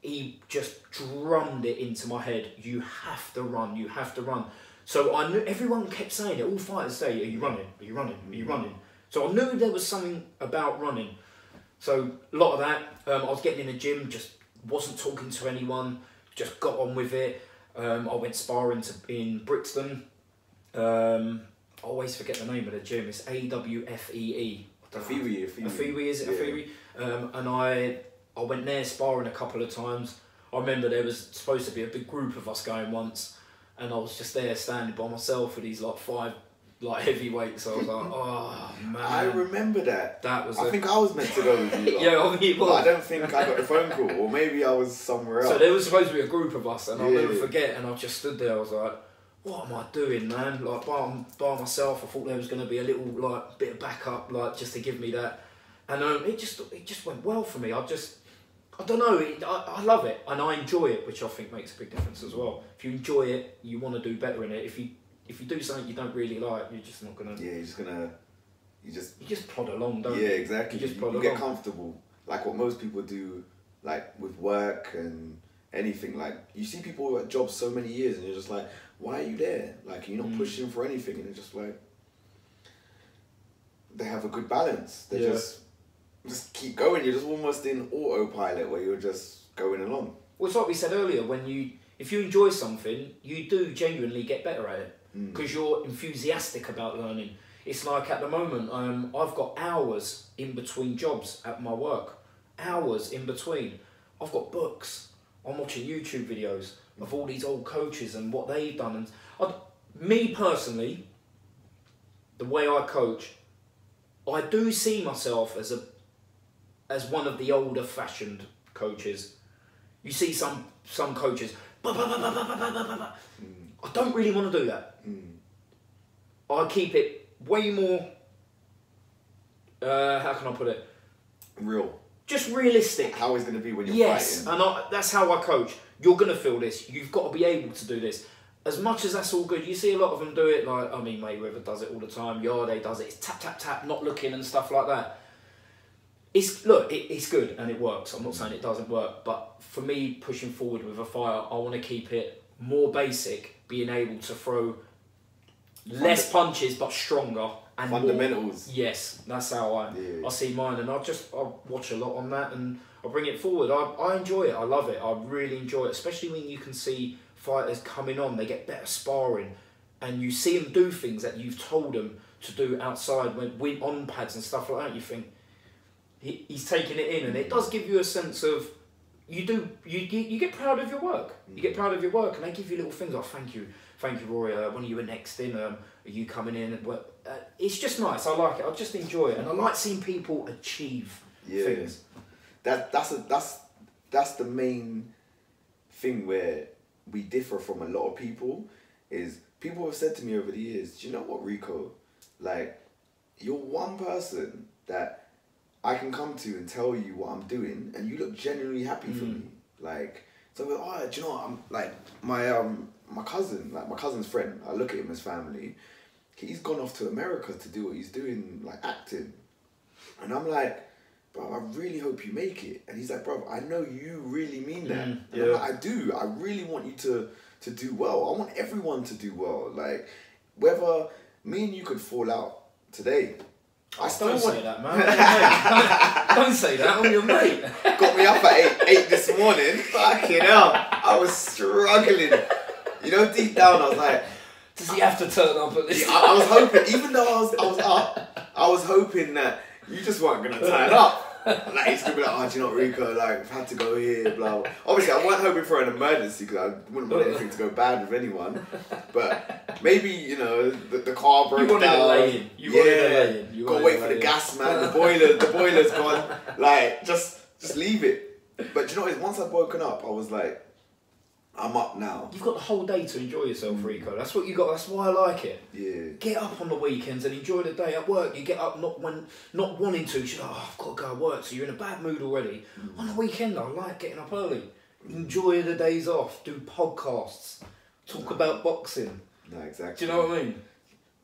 he just drummed it into my head. You have to run. You have to run. So I knew everyone kept saying it. All fighters say, "Are you running? Are you running? Are you running?" So I knew there was something about running. So a lot of that. Um, I was getting in the gym, just wasn't talking to anyone. Just got on with it. Um, I went sparring to, in Brixton. Um, I always forget the name of the gym. It's A W F E E. Afewee. Afewee, is it Yeah. Afewee? Um, and I I went there sparring a couple of times. I remember there was supposed to be a big group of us going once, and I was just there standing by myself with these like five like heavyweights. I was like, <laughs> oh man, I remember that. that was. I a- think I was meant to go with you. <laughs> lot. yeah, I mean, But I don't think I got the phone call, or maybe I was somewhere else. So there was supposed to be a group of us, and I'll Yeah. never forget. And I just stood there. I was like, "What am I doing, man? Like by by myself. I thought there was going to be a little like bit of backup, like just to give me that." And um, it just it just went well for me. I just I don't know. It, I, I love it and I enjoy it, which I think makes a big difference as well. If you enjoy it, you want to do better in it. If you if you do something you don't really like, you're just not gonna. yeah, you're just gonna, you just You just plod along, don't yeah, you? Yeah, exactly. You just You, plod you get along. comfortable, like what most people do, like with work and anything. Like you see people at jobs so many years, and you're just like, why are you there? Like you're not Mm. pushing for anything, and it's just like they have a good balance. They Yeah. just just keep going. You're just almost in autopilot where you're just going along. Well, it's like we said earlier. When you if you enjoy something, you do genuinely get better at it. Mm. because you're enthusiastic about learning. It's like at the moment, um, I've got hours in between jobs at my work, hours in between. I've got books. I'm watching YouTube videos of all these old coaches and what they've done. And I, me personally, the way I coach, I do see myself as a as one of the older fashioned coaches. You see some some coaches. Bah, bah, bah, mm. I don't really want to do that. Mm. I keep it way more. Uh, how can I put it? Real. Just realistic. How it's going to be when you're yes, fighting. and I, that's how I coach. You're going to feel this. You've got to be able to do this. As much as that's all good, you see a lot of them do it. Like I mean, Mayweather does it all the time. Yardley does it. It's tap tap tap, not looking and stuff like that it's look, it, it's good and it works. I'm not saying it doesn't work, but for me, pushing forward with a fire, I want to keep it more basic, being able to throw less punches but stronger and more- Fundamentals. Yes, that's how I Yeah. I see mine, and I just I watch a lot on that, and I bring it forward. I, I enjoy it. I love it. I really enjoy it, especially when you can see fighters coming on. They get better sparring, and you see them do things that you've told them to do outside when, when on pads and stuff like that. You think he, he's taking it in, and it does give you a sense of you do you, you you get proud of your work. You get proud of your work, and they give you little things like thank you, thank you, Rory. Uh, when you were next in, um, are you coming in? And? Uh, it's just nice. I like it. I just enjoy it, and I like seeing people achieve Yeah. things. That that's a, that's that's the main thing where we differ from a lot of people is people have said to me over the years, do you know what Rico? Like you're one person that I can come to and tell you what I'm doing and you look genuinely happy for Mm. me. Like so oh do you know what I'm like my um my cousin, like my cousin's friend, I look at him as family, he's gone off to America to do what he's doing, like acting. And I'm like, bro, I really hope you make it. And he's like, bro, I know you really mean that. Mm, yeah. like, I do. I really want you to to do well. I want everyone to do well. Like, whether me and you could fall out today, I still Don't say that, man. I'm your mate. <laughs> Don't say that. I'm your mate. Got me up at eight, eight this morning. Fucking hell, I was struggling. You know, deep down, I was like, Does he have to turn up at this? I, I was hoping, even though I was, I was up, I was hoping that you just weren't gonna turn <laughs> up. Like he's gonna be like, oh, do you know what, Rico? Like, I've had to go here, blah. blah. Obviously, I wasn't hoping for an emergency because I wouldn't want anything to go bad with anyone. But maybe you know the, the car broke You wanted down. a lay-in. You yeah, wanted a lay-in. You gotta wait for the gas man. The boiler, the boiler's gone. Like, just just leave it. But do you know what? Once I'd woken up, I was like, I'm up now. You've got the whole day to enjoy yourself, mm. Rico. That's what you got. That's why I like it. Yeah. Get up on the weekends and enjoy the day at work. You get up not when not wanting to. You're like, oh, I've got to go to work, so you're in a bad mood already. Mm. On the weekend, I like getting up early. Mm. Enjoy the days off. Do podcasts. Talk about boxing. No, exactly. Do you know what I mean?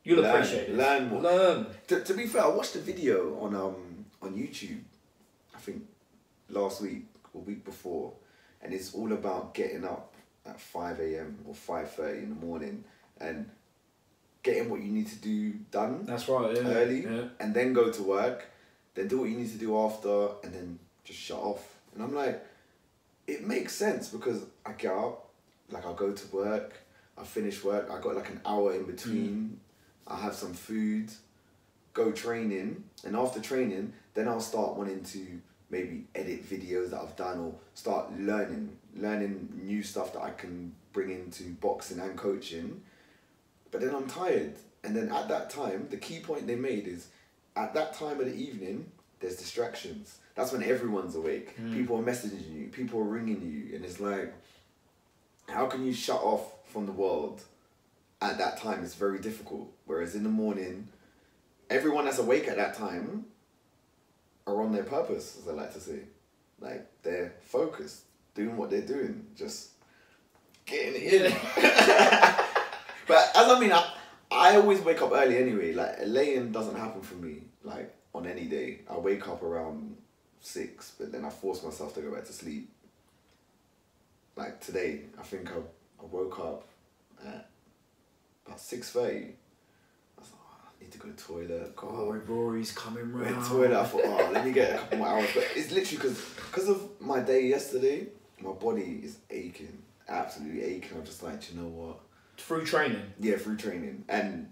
You'll Learn- appreciate it. learn more. Learn. To, to be fair, I watched a video on um on YouTube, I think last week or week before, and it's all about getting up at five a.m. or five thirty in the morning and getting what you need to do done That's right. Yeah. early, Yeah. and then go to work, then do what you need to do after, and then just shut off. And I'm like, it makes sense because I get up, like I'll go to work, I finish work, I got like an hour in between, mm. I have some food, go training, and after training, then I'll start wanting to maybe edit videos that I've done or start learning, learning new stuff that I can bring into boxing and coaching. But then I'm tired, and then at that time, the key point they made is, at that time of the evening, there's distractions. That's when everyone's awake. Hmm. People are messaging you, people are ringing you, and it's like, how can you shut off from the world at that time? It's very difficult. Whereas in the morning, everyone that's awake at that time are on their purpose, as I like to say. Like they're focused, doing what they're doing, just getting it in. <laughs> but as I mean, I, I always wake up early anyway. Like laying doesn't happen for me. Like on any day, I wake up around six, but then I force myself to go back to sleep. Like today, I think I, I woke up at about six thirty. I was like, oh, I need to go to the toilet. Go Oh, Rory's coming Went round. to toilet. I thought, oh, let me get a <laughs> couple more hours. But it's literally because because of my day yesterday, my body is aching, absolutely aching. I'm just like, you know what? Through training. Yeah, through training and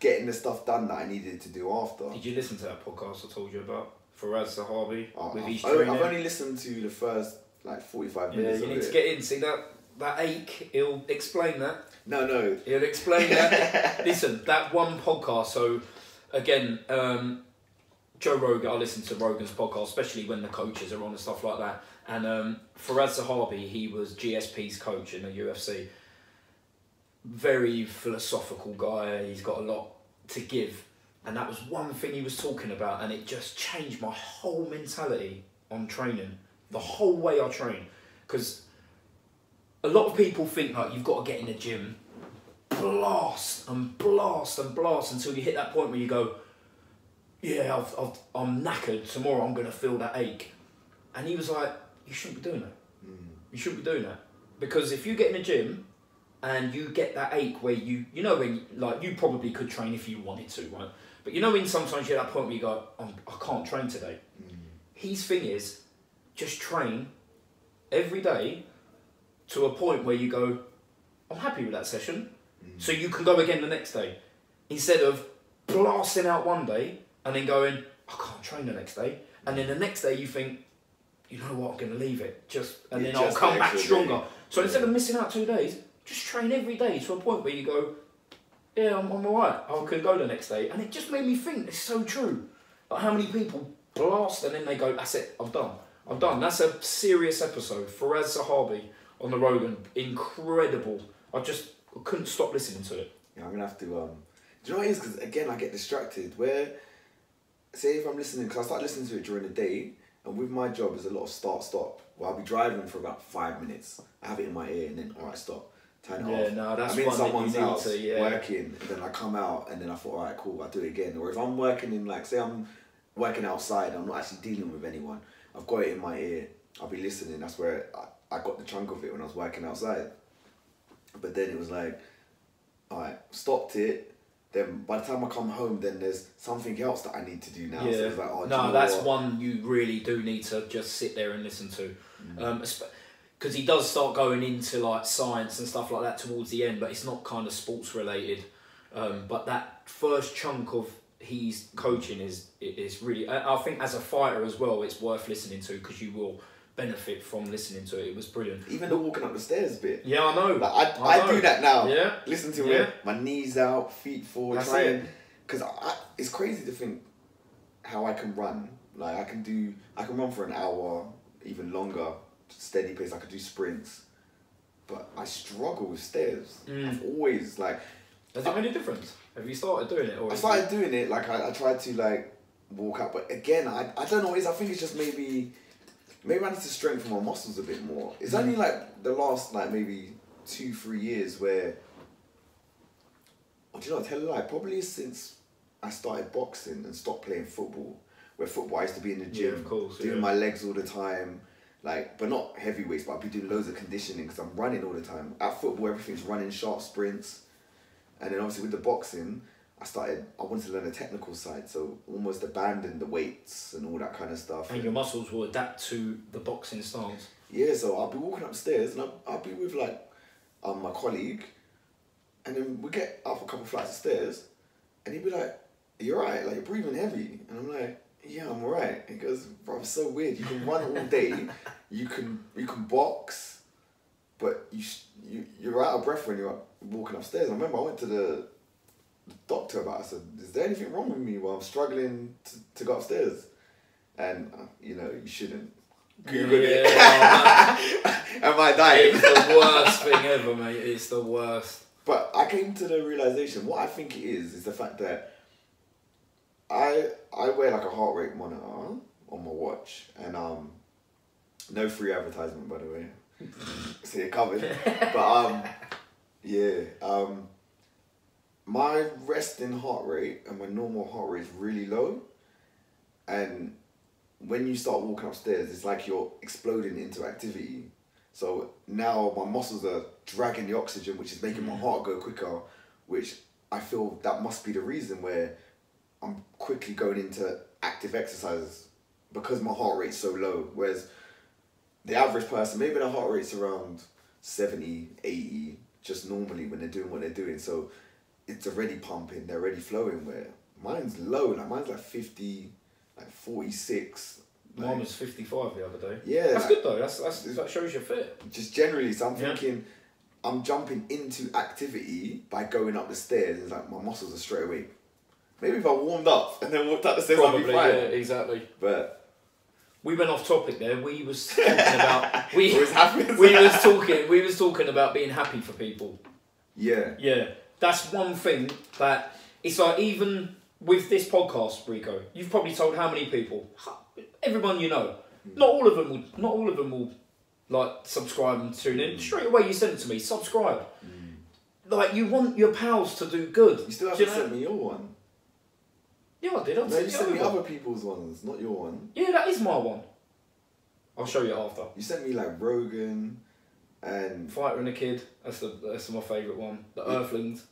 getting the stuff done that I needed to do after. Did you listen to that podcast I told you about? Firas Zahabi Oh, with his I've, training. I've only listened to the first like 45 yeah, minutes you of need it. to get in. See that that ache. He'll explain that. no, no. He'll explain that. <laughs> Listen, that one podcast. So, again, um, Joe Rogan. I listen to Rogan's podcast, especially when the coaches are on and stuff like that. And um, Firas Zahabi, he was GSP's coach in the UFC. Very philosophical guy. He's got a lot to give, and that was one thing he was talking about, and it just changed my whole mentality on training, the whole way I train, because a lot of people think like you've got to get in the gym, blast and blast and blast until you hit that point where you go, yeah, I've, I've, I'm knackered. Tomorrow I'm gonna feel that ache, and he was like, you shouldn't be doing that. Mm. You shouldn't be doing that because if you get in the gym and you get that ache where you, you know, when like you probably could train if you wanted to, right? But you know, when sometimes you're at that point where you go, I'm, I can't train today. Mm. His thing is, just train every day to a point where you go, I'm happy with that session. Mm. So you can go again the next day. Instead of blasting out one day and then going, I can't train the next day. And then the next day you think, you know what, I'm going to leave it. Just And Yeah, then I'll come back extra day. stronger. So instead of missing out two days, just train every day to a point where you go, yeah, I'm, I'm alright. I can go the next day. And it just made me think, it's so true. Like how many people blast and then they go, that's it, I'm done. I'm done. That's a serious episode. Firas Zahabi on the Rogan, incredible. I just couldn't stop listening to it. Yeah, I'm gonna have to. Um, do you know what it is? Because again, I get distracted. Where, say, if I'm listening, because I start listening to it during the day, and with my job, there's a lot of start stop. Well, I'll be driving for about five minutes. I have it in my ear, and then all right, stop, turn it Yeah, off. no, that's I'm in one that you someone's house to, yeah. working, and then I come out, and then I thought, all right, cool, I'll do it again. Or if I'm working in, like, say, I'm working outside, I'm not actually dealing with anyone. I've got it in my ear. I'll be listening. That's where I, I got the chunk of it when I was working outside. But then it was like, all right, stopped it. Then by the time I come home, then there's something else that I need to do now. So it's like, oh, you no, know that's what? one you really do need to just sit there and listen to, Mm. um, because he does start going into like science and stuff like that towards the end, but it's not kind of sports related. Um, but that first chunk of his coaching is is really. I think as a fighter as well, it's worth listening to because you will benefit from listening to it. It was brilliant. Even the walking up the stairs bit. Yeah, I know. Like I, I, know. do that now. Yeah. Listen to Yeah. it. My knees out, feet forward, That's trying. Because I, I, it's crazy to think how I can run. Like I can do, I can run for an hour, even longer, steady pace. I could do sprints, but I struggle with stairs. Mm. I've always like. Has it made a difference? Have you started doing it? Or I started doing it. Like I, I tried to like walk up, but again, I, I don't know is. I think it's just maybe maybe I need to strengthen my muscles a bit more. It's only mm. like the last like maybe two three years where. Oh, do you know? what, Tell a lie. Probably since I started boxing and stopped playing football. Where football I used to be in the Yeah, gym, of course, doing yeah. my legs all the time. Like, but not heavyweights, but I'd be doing loads of conditioning because I'm running all the time. At football, everything's running, short sprints. And then obviously with the boxing, I started, I wanted to learn the technical side, so almost abandoned the weights and all that kind of stuff. and your muscles will adapt to the boxing stance. Yeah, so I'll be walking upstairs and I'll, I'll be with like um, my colleague, and then we get up a couple flights of stairs, and he'd be like, you're right. Like you're breathing heavy, and I'm like, yeah, I'm alright. He goes, bro, it's so weird. You can run all day, you can you can box, but you you you're out of breath when you're walking upstairs. I remember I went to the doctor about. It. I said, is there anything wrong with me while I'm struggling to, to go upstairs? And uh, you know, you shouldn't. Google it. <laughs> Am I dying? It's the worst thing ever, mate. It's the worst. But I came to the realization what I think it is is the fact that I I wear like a heart rate monitor on my watch and um no free advertisement by the way. <laughs> so you're covered. <laughs> but um yeah, um my resting heart rate and my normal heart rate is really low and when you start walking upstairs it's like you're exploding into activity so now my muscles are dragging the oxygen, which is making my mm. heart go quicker, which I feel that must be the reason where I'm quickly going into active exercises because my heart rate's so low. Whereas the average person, maybe their heart rate's around 70, 80, just normally when they're doing what they're doing. So it's already pumping, they're already flowing. Where mine's low, like mine's like 50, like 46. Mine like- was 55 the other day. yeah, That's like- good though. That's, that's that shows you're fit. just generally, so I'm Yeah. thinking I'm jumping into activity by going up the stairs. It's like my muscles are straight away. Maybe if I warmed up <laughs> and then walked up the stairs, Probably, I'd be fine. yeah, exactly. But We went off topic there. We was talking about <laughs> we <laughs> we was talking we was talking about being happy for people. yeah, Yeah, that's one thing that it's like even with this podcast, Rico, you've probably told how many people, everyone you know, not all of them will, not all of them will like subscribe and tune in mm. straight away. You send it to me, subscribe. Mm. Like you want your pals to do good. you still haven't you know? sent me your one. Yeah, I did. I No, you sent me over. other people's ones, not your one. Yeah, that is my one. I'll show you after. You sent me like Rogan and Fighter and the Kid. That's the that's my favourite one. The Yeah. Earthlings.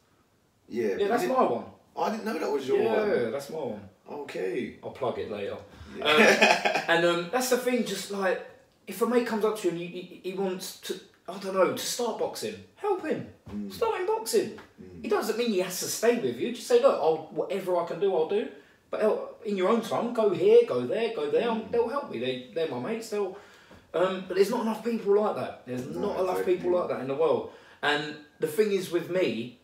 yeah. Yeah, that's my one. I didn't know that was your yeah, one. that's my one. Okay. I'll plug it later. Yeah. <laughs> And um, that's the thing, just like, if a mate comes up to you and he, he, he wants to, I don't know, to start boxing, help him. Mm. Start him boxing. It doesn't mean he has to stay with you. Just say, look, I'll, whatever I can do, I'll do. But in your own time, go here, go there, go there. Mm. They'll help me. They, they're my mates. They'll. Um, but there's not enough people like that. There's No, not enough people like that in the world. And the thing is with me,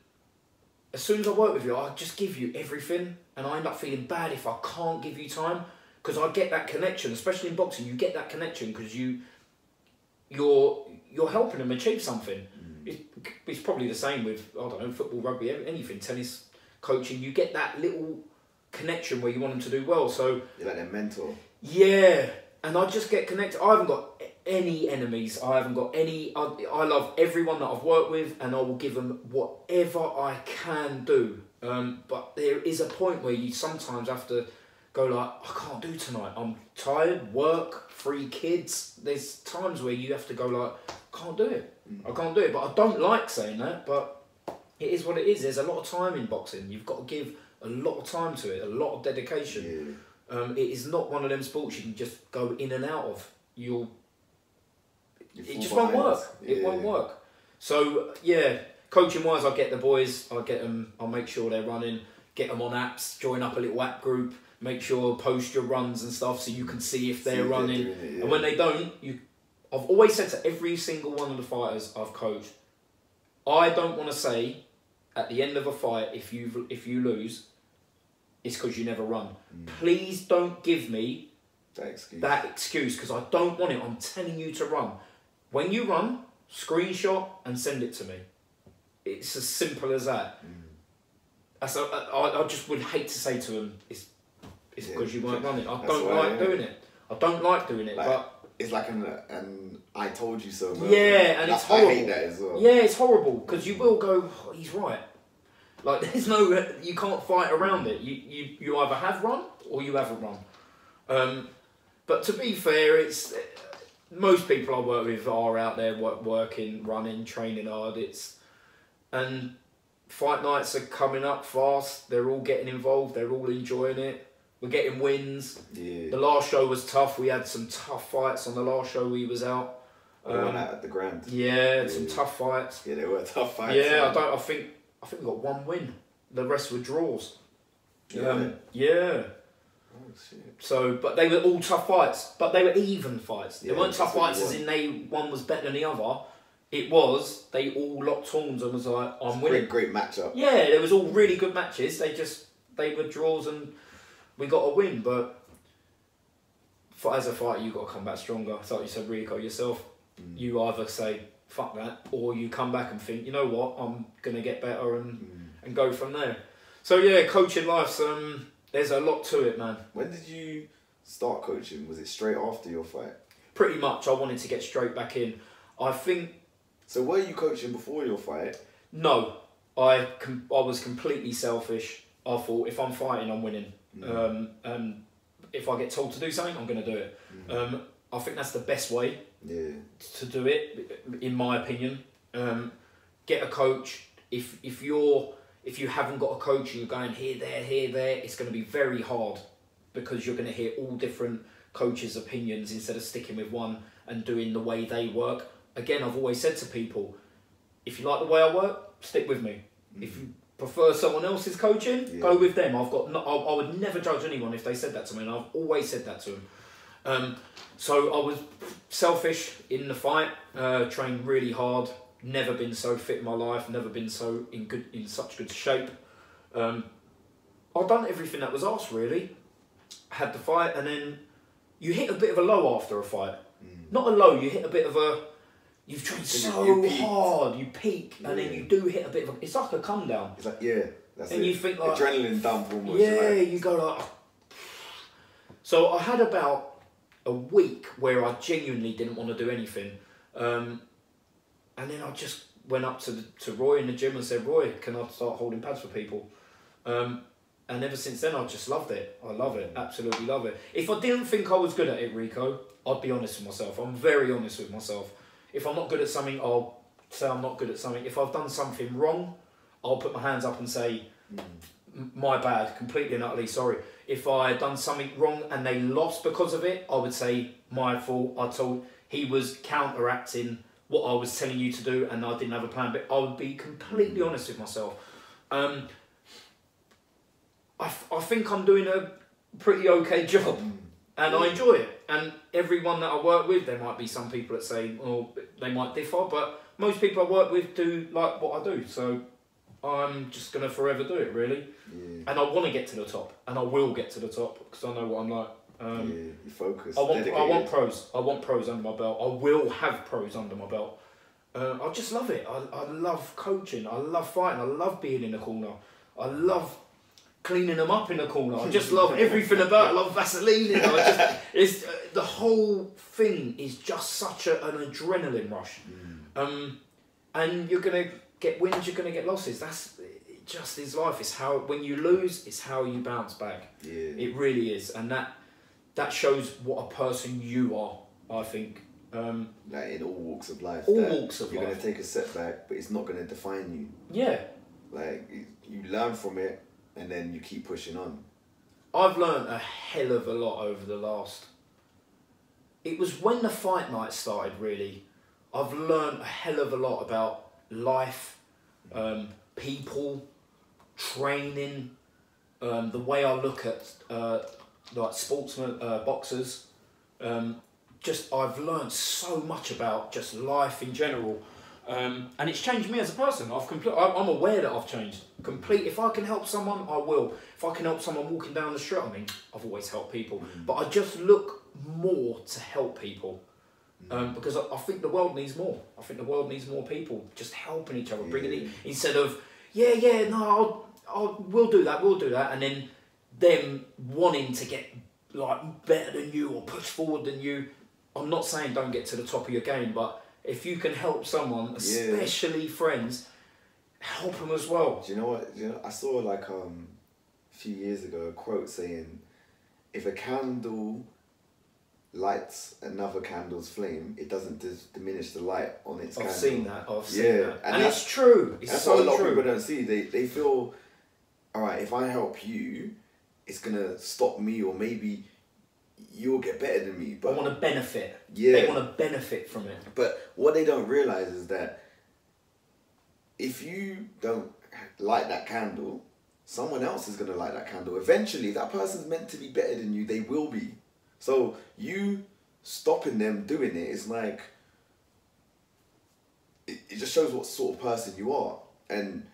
as soon as I work with you, I just give you everything, and I end up feeling bad if I can't give you time because I get that connection, especially in boxing. You get that connection because you, you're you're helping them achieve something. It's, it's probably the same with I don't know football, rugby, anything, tennis, coaching. You get that little connection where you want them to do well. So You're like their mentor. yeah, and I just get connected. I haven't got any enemies. I haven't got any. I, I love everyone that I've worked with, and I will give them whatever I can do. Um, but there is a point where you sometimes have to go like, I can't do tonight. I'm tired. Work, three kids. There's times where you have to go like, can't do it. I can't do it. But I don't like saying that. But it is what it is. There's a lot of time in boxing. You've got to give a lot of time to it, a lot of dedication. Yeah. Um, it is not one of them sports you can just go in and out of. You'll You it just won't work. It Yeah. won't work. So yeah, coaching wise, I get the boys. I get them. I'll make sure they're running. Get them on apps. Join up a little app group. Make sure post your runs and stuff so you can see if they're if they're running. it, yeah. And when they don't, you. I've always said to every single one of the fighters I've coached, I don't want to say, at the end of a fight, if you if you lose, it's because you never run. Mm. Please don't give me That excuse. because I don't want it. I'm telling you to run. When you run, screenshot and send it to me. It's as simple as that. Mm. That's a, I, I just would hate to say to them, it's, it's Yeah, because you weren't running. I don't why, like yeah. doing it. I don't like doing it, Like, but It's like an, an I told you so. moment. Yeah, and it's I hate horrible. that as well. yeah, it's horrible because you will go, "Oh, he's right. Like <laughs> there's no, you can't fight around it. You you, you either have run or you haven't run. Um, but to be fair, it's most people I work with are out there work, working, running, training hard. It's and fight nights are coming up fast. They're all getting involved. They're all enjoying it. We're getting wins. Yeah. The last show was tough. We had some tough fights on the last show we was out. the one Um, at the Grand. yeah, some tough fights. Yeah, they were tough fights. Yeah, I don't. I think I think we got one win. The rest were draws. Yeah. Um, yeah. Oh shit. So, but they were all tough fights, but they were even fights. They Yeah, weren't tough fights as in they one was better than the other. It was they all locked horns and was like, I'm winning. Great, great matchup. Yeah, there was all really good matches. They just they were draws and we got a win. But for, as a fighter, you have got to come back stronger. It's like you said, Rico yourself. Mm. You either say fuck that, or you come back and think, you know what, I'm gonna get better and Mm. and go from there. So yeah, coaching life's um, there's a lot to it, man. When did you start coaching? Was it straight after your fight? Pretty much, I wanted to get straight back in. I think So were you coaching before your fight? no, I com- I was completely selfish. I thought if I'm fighting, I'm winning. Mm. Um, and if I get told to do something, I'm to do it. Um, I think that's the best way Yeah. to do it, in my opinion. Um, get a coach. If if you're if you haven't got a coach and you're going here, there, here, there, it's going to be very hard because you're going to hear all different coaches' opinions instead of sticking with one and doing the way they work. Again, I've always said to people, if you like the way I work, stick with me. If you prefer someone else's coaching, Yeah. go with them. I've got no, I, I would never judge anyone if they said that to me, and I've always said that to them. Um, so I was selfish in the fight, uh, trained really hard. Never been so fit in my life. Never been so in good in such good shape. Um, I've done everything that was asked. Really, had the fight, and then you hit a bit of a low after a fight. Not a low. You hit a bit of a. You've trained So you- so you peaked. hard. You peak, and then you do hit a bit of. A, it's like a come down. It's like yeah, that's And it. you think, like- adrenaline dump almost. Yeah, Like, you go like. <sighs> So I had about a week where I genuinely didn't want to do anything, um, and then I just went up to the, to Roy in the gym and said, "Roy, can I start holding pads for people?" Um, and ever since then, I've just loved it. I love it, absolutely love it. If I didn't think I was good at it, Rico, I'd be honest with myself. I'm very honest with myself. If I'm not good at something, I'll say I'm not good at something. If I've done something wrong, I'll put my hands up and say, "M- my bad, completely and utterly sorry. If I had done something wrong and they lost because of it, I would say my fault. I told he was counteracting what I was telling you to do, and I didn't have a plan. But I would be completely honest with myself. Um, I, f- I think I'm doing a pretty okay job, and I enjoy it. And everyone that I work with, there might be some people that say, well, they might differ, but most people I work with do like what I do. So I'm just gonna forever do it, really yeah, and I want to get to the top, and I will get to the top because I know what I'm like. Um, yeah, you focus. I want, I want pros. I want pros under my belt. I will have pros under my belt. Uh, I just love it. I, I love coaching. I love fighting. I love being in the corner. I love cleaning them up in the corner. I just love <laughs> everything about. it. I love Vaseline. You know, I just, it's uh, the whole thing is just such a, an adrenaline rush. Um, and you're gonna get wins. You're gonna get losses. That's it just is life. It's how when you lose, it's how you bounce back. Yeah, It really is, and that that shows what a person you are. I think. Um, like in all walks of life. All walks of you're life. gonna take a setback, but it's not gonna define you. yeah, Like you learn from it, and then you keep pushing on. I've learned a hell of a lot over the last. It was when the fight night started. Really, I've learned a hell of a lot about life, um, people, training, um, the way I look at uh, like sportsmen, uh, boxers. Um, just I've learned so much about just life in general, um, and it's changed me as a person. I've complete. I'm aware that I've changed. Complete. If I can help someone, I will. If I can help someone walking down the street, I mean, I've always helped people, but I just look more to help people. Um, because I, I think the world needs more. I think the world needs more people just helping each other, bringing it Yeah. instead of yeah, yeah, no, I'll, I'll, we'll do that, we'll do that, and then them wanting to get like better than you or push forward than you. I'm not saying don't get to the top of your game, but if you can help someone, especially friends, help them as well. Do you know what? Do you know, I saw like um, a few years ago a quote saying, "If a candle lights another candle's flame, it doesn't dis- diminish the light on its I've candle." seen that. I've seen Yeah, that, and and, that's- it's true. It's That's so what a lot true. of people don't see. They they feel, all right, if I help you, it's gonna stop me, or maybe you'll get better than me. But I want to benefit. Yeah. They want to benefit from it. But what they don't realize is that if you don't light that candle, someone else is gonna light that candle. Eventually, that person's meant to be better than you, they will be. So you stopping them doing it is like it, it just shows what sort of person you are. And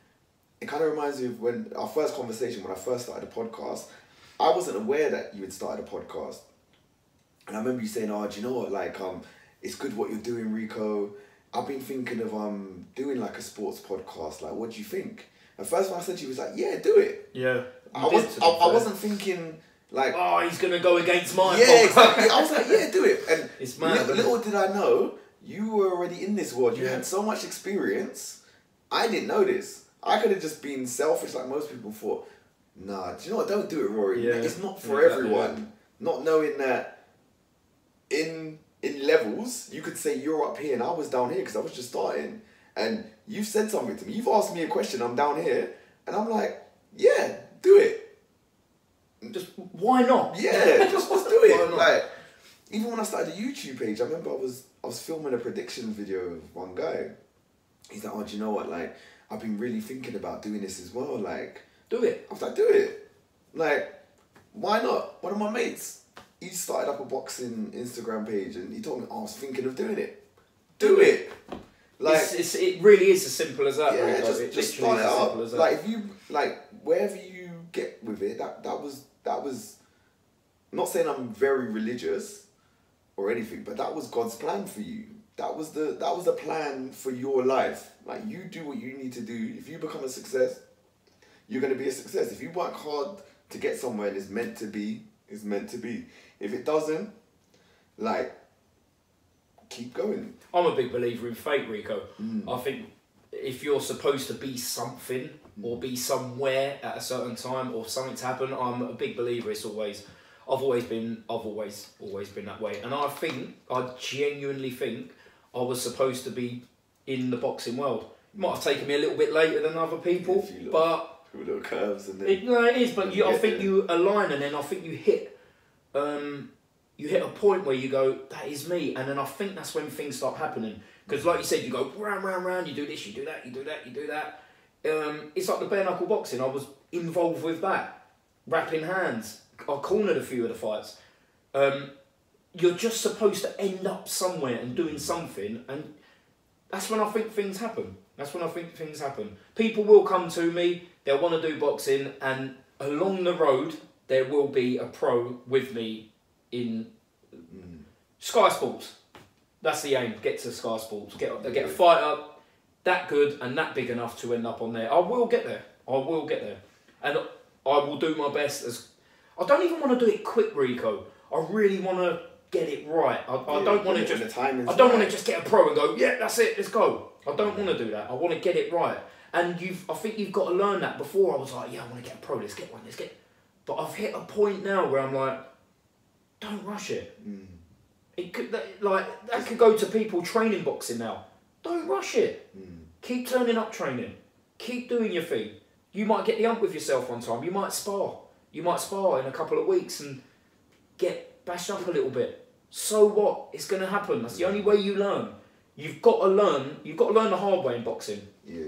it kind of reminds me of when our first conversation when I first started the podcast, I wasn't aware that you had started a podcast. And I remember you saying, Oh, do you know what? Like, um, it's good what you're doing, Rico. I've been thinking of um doing like a sports podcast. Like, what do you think? And first one I said to you was like, Yeah, do it. Yeah. I was I, I wasn't thinking like Oh, he's gonna go against mine. yeah, exactly. I was like, <laughs> yeah, do it. And It's mad, little, little did I know, you were already in this world. You Yeah. had so much experience. I didn't know this. I could have just been selfish like most people thought. Nah, do you know what? Don't do it, Rory. Yeah. It's not for Exactly, everyone. Not knowing that in in levels, you could say you're up here and I was down here because I was just starting. And you've said something to me. You've asked me a question. I'm down here, and I'm like, yeah, do it. Just why not? Yeah, <laughs> just, just do it. Like, even when I started a YouTube page, I remember I was I was filming a prediction video of one guy. He's like, oh, do you know what? Like, I've been really thinking about doing this as well. Like, Do it. I was like, do it. Like, why not? One of my mates, he started up a boxing Instagram page, and he told me, oh, I was thinking of doing it. Do it. Like, it's, it's, it really is as simple as that. yeah, Rico. just, it just start it up. simple as that. Like if you like wherever you get with it, that that was that was. I'm not saying I'm very religious, or anything, but that was God's plan for you. That was the that was the plan for your life. Like you do what you need to do. If you become a success, you're gonna be a success. If you work hard to get somewhere and it's meant to be, it's meant to be. If it doesn't, like, keep going. I'm a big believer in fate, Rico. Mm. I think if you're supposed to be something or be somewhere at a certain time or something's happened, I'm a big believer. It's always, I've always been, I've always, always been that way. And I think, I genuinely think, I was supposed to be in the boxing world. It might have taken me a little bit later than other people, little- but little curves and then it, no, it is, but you, I think yeah. you align and then I think you hit, um, you hit a point where you go, that is me, and then I think that's when things start happening. Because like you said, you go round, round, round. You do this, you do that, you do that, you do that. Um, it's like the bare knuckle boxing. I was involved with that, wrapping hands. I cornered a few of the fights. Um, you're just supposed to end up somewhere and doing something, and that's when I think things happen. That's when I think things happen. People will come to me, they'll want to do boxing, and along the road, there will be a pro with me in Sky Sports. That's the aim. Get to Sky Sports. Get get a fighter that good and that big enough to end up on there. I will get there. I will get there, and I will do my best. As I don't even want to do it quick, Rico. I really want to get it right. I, I don't want to just the timing's I don't want to just get a pro and go, yeah, that's it, let's go. I don't want to do that. I want to get it right. And you've, I think you've got to learn that. Before I was like, yeah, I want to get a pro. Let's get one. Let's get. But I've hit a point now where I'm like, don't rush it. Mm. It could that, like that could go to people training boxing now. Don't rush it. Mm. Keep turning up training. Keep doing your thing. You might get the ump with yourself one time. You might spar. You might spar in a couple of weeks and get bashed up a little bit. So what? It's gonna happen. That's the only way you learn. You've got to learn. You've got to learn the hard way in boxing. Yeah.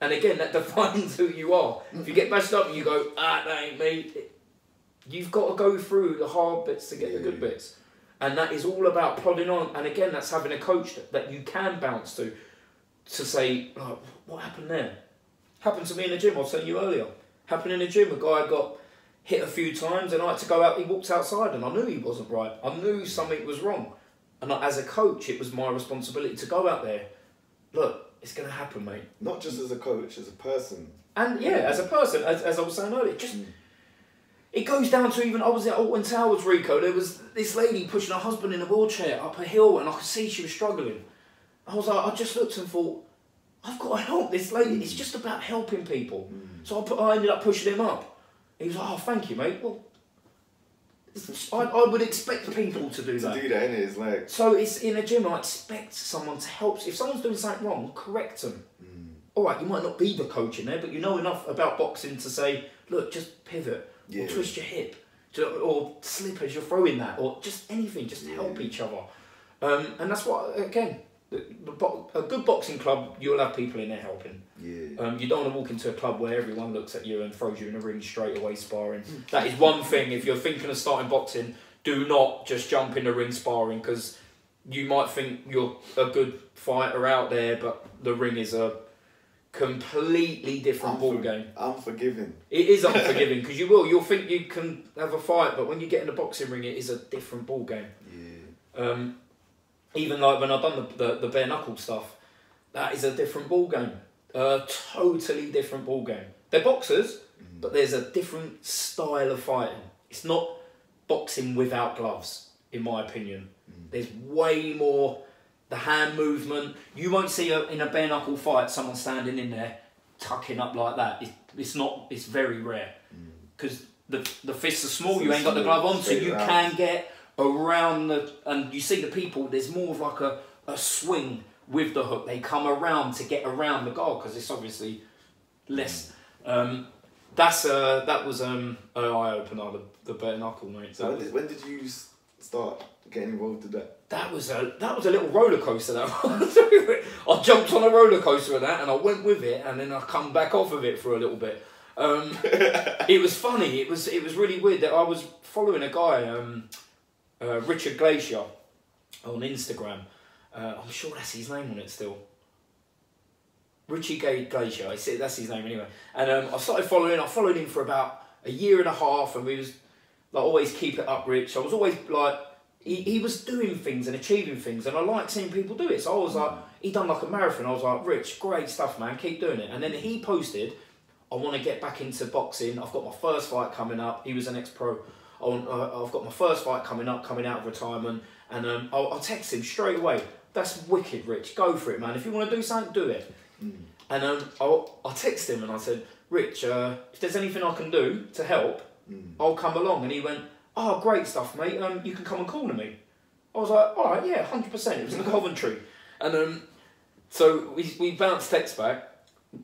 And again, that <laughs> defines who you are. If you get bashed up and you go, ah, that ain't me, you've got to go through the hard bits to get the good bits. And that is all about plodding on. And again, that's having a coach that, that you can bounce to, to say, oh, what happened there? Happened to me in the gym, I was telling you earlier. Happened in the gym, a guy got hit a few times and I had to go out, he walked outside and I knew he wasn't right. I knew something was wrong. And I- as a coach, it was my responsibility to go out there. Look, it's going to happen, mate. Not just as a coach, as a person. And yeah, as a person, as, as I was saying earlier, just Mm. it goes down to even I was at Alton Towers, Rico. There was this lady pushing her husband in a wheelchair up a hill, and I could see she was struggling. I was like, I just looked and thought, I've got to help this lady. It's mm. just about helping people. Mm. So I, put, I ended up pushing him up. He was like, Oh, thank you, mate. Well, I, I would expect people to do To that. do that, innit? It's like, So it's in a gym. I expect someone to help. If someone's doing something wrong, correct them. Mm. All right, you might not be the coach in there, but you know enough about boxing to say, look, just pivot Yeah. or twist your hip, to, or slip as you're throwing that, or just anything, just help each other. Um, and that's what again, the, the bo- a good boxing club, you'll have people in there helping. yeah. Um, you don't want to walk into a club where everyone looks at you and throws you in a ring straight away sparring. that is one thing. If you're thinking of starting boxing, do not just jump in the ring sparring because you might think you're a good fighter out there, but the ring is a completely different ball game. Unforgiving. It is <laughs> unforgiving because you will. You'll think you can have a fight, but when you get in the boxing ring, it is a different ball game. Yeah. Um, even like when I've done the, the, the bare knuckle stuff, that is a different ball game. A totally different ball game. They're boxers, mm. but there's a different style of fighting. It's not boxing without gloves, in my opinion. Mm. There's way more the hand movement. You won't see a, in a bare knuckle fight someone standing in there tucking up like that. It, it's not. It's very rare mm. because the the fists are small. You ain't got the glove on, so you around. can get around the and you see the people. There's more of like a a swing with the hook. They come around to get around the goal because it's obviously less. Um, that's uh, that was um, an eye opener. The the bare knuckle, mate. So when did, when did you start getting involved in that? that was a that was a little roller coaster. That. <laughs> I jumped on a roller coaster with that, and I went with it, and then I come back off of it for a little bit. Um, <laughs> it was funny. It was it was really weird that I was following a guy, um, uh, Richard Glacier, on Instagram. Uh, I'm sure that's his name on it still. Richie Gay Glacier. I see that's his name anyway. And um, I started following. I followed him for about a year and a half, and we was like always keep it up, Rich. I was always like he, he was doing things and achieving things, and I like seeing people do it. So I was like, he done like a marathon. I was like, Rich, great stuff, man. Keep doing it. And then he posted, I want to get back into boxing. I've got my first fight coming up. He was an ex pro. I I've got my first fight coming up, coming out of retirement, and um, I'll, I'll text him straight away. That's wicked, Rich. Go for it, man. If you want to do something, do it. And um, I'll, I text him and I said, Rich, uh, if there's anything I can do to help, I'll come along. And he went, Oh, great stuff, mate. Um, you can come and corner me. I was like, All right, yeah, hundred percent. It was in Coventry, and um, so we we bounced text back.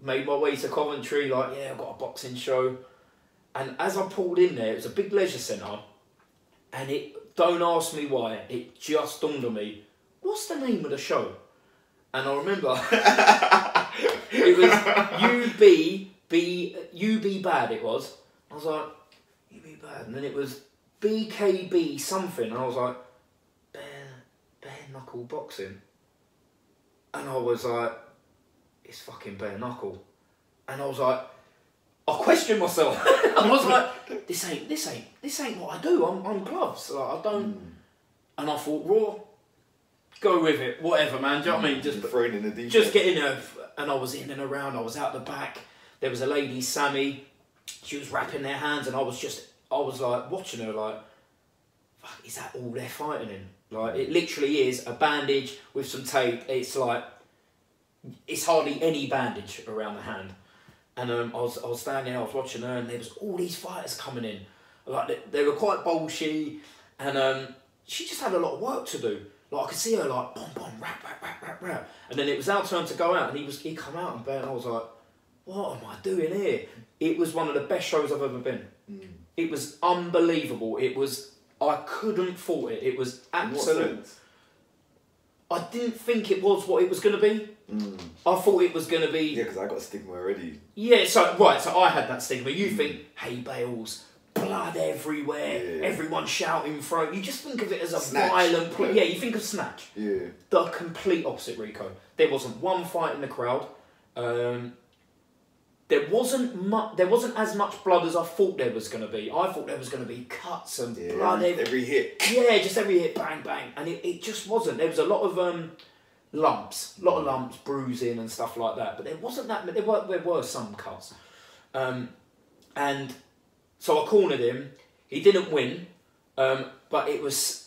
Made my way to Coventry, like, yeah, I've got a boxing show. And as I pulled in there, it was a big leisure centre, and it don't ask me why. It just dawned on me, what's the name of the show? And I remember <laughs> it was UB B UB bad. It was. I was like UB bad, and then it was BKB something, and I was like bare bare knuckle boxing, and I was like, it's fucking bare knuckle, and I was like. I questioned myself. <laughs> I was like, "This ain't, this ain't, this ain't what I do. I'm, I'm gloves. Like I don't." Hmm. And I thought, "Raw, go with it. Whatever, man. Do you know what I mean? Hmm. Just Just thrown in the deep just end. get in there, and I was in and around. I was out the back. There was a lady, Sammy. She was wrapping their hands, and I was just, I was like watching her, like, fuck, is that all they're fighting in? Like, it literally is a bandage with some tape. It's like, it's hardly any bandage around the hand. And um, I was, I was standing, there, I was watching her, and there was all these fighters coming in. Like they, they were quite bolshy, and um, she just had a lot of work to do. Like I could see her like boom boom rap rap rap rap rap, and then it was our turn to go out, and he was he come out and bet, and I was like, what am I doing here? It was one of the best shows I've ever been. It was unbelievable. It was I couldn't fault it. It was absolute. I didn't think it was what it was going to be. Mm. I thought it was going to be Yeah, because I got stigma already. yeah, so right, so I had that stigma. You think, hay Bales, blood everywhere, Yeah. everyone shouting throat. You just think of it as a Snatch. violent play. Yeah, you think of Snatch. Yeah. The complete opposite, Rico. There wasn't one fight in the crowd. Um, there wasn't much. There wasn't as much blood as I thought there was going to be. I thought there was going to be cuts and Yeah. blood. Every, every hit. yeah, just every hit, bang, bang, and it, it just wasn't. There was a lot of um, lumps, a lot of lumps, bruising and stuff like that. But there wasn't that. There were there were some cuts, um, and so I cornered him. He didn't win, um, but it was.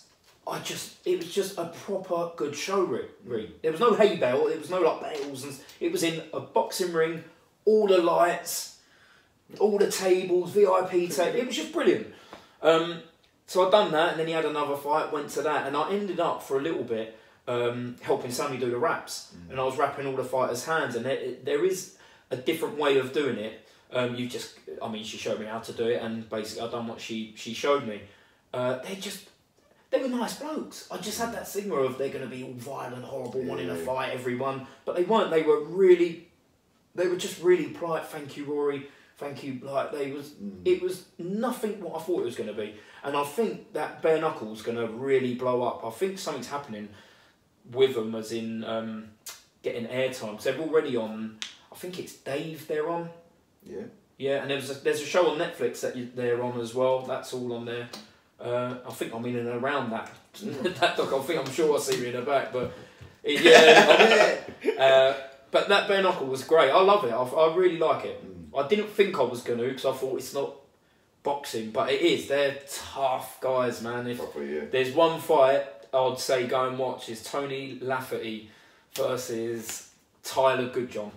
I just it was just a proper good show, Rick. Rick. There was no hay bale. There was no like bales, and it was in a boxing ring. All the lights, all the tables, VIP table. It was just brilliant. Um, so I'd done that, and then he had another fight. Went to that, and I ended up for a little bit um, helping Sammy do the wraps, and I was wrapping all the fighters' hands. And there, there is a different way of doing it. Um, you just, I mean, she showed me how to do it, and basically I done what she she showed me. Uh, they just. They were nice blokes. I just had that stigma of they're going to be all violent, horrible, wanting to fight everyone, but they weren't. They were really they were just really polite. Thank you, Rory. Thank you. Like they was, Mm. it was nothing what I thought it was going to be, and I think that bare knuckles going to really blow up. I think something's happening with them, as in um, getting airtime. Because they're already on. I think it's Dave they're on. Yeah. Yeah, and there's a, there's a show on Netflix that you, they're on as well. That's all on there. Uh, I think I'm in and around that <laughs> that doc. I think I'm sure I see you in the back, but <laughs> it- yeah, I'm. Uh, but that bare knuckle was great. I love it. I, I really like it. Mm. I didn't think I was going to because I thought it's not boxing, but it is. They're tough guys, man. If Proper, yeah. there's one fight I'd say go and watch is Tony Lafferty versus Tyler Goodjohn.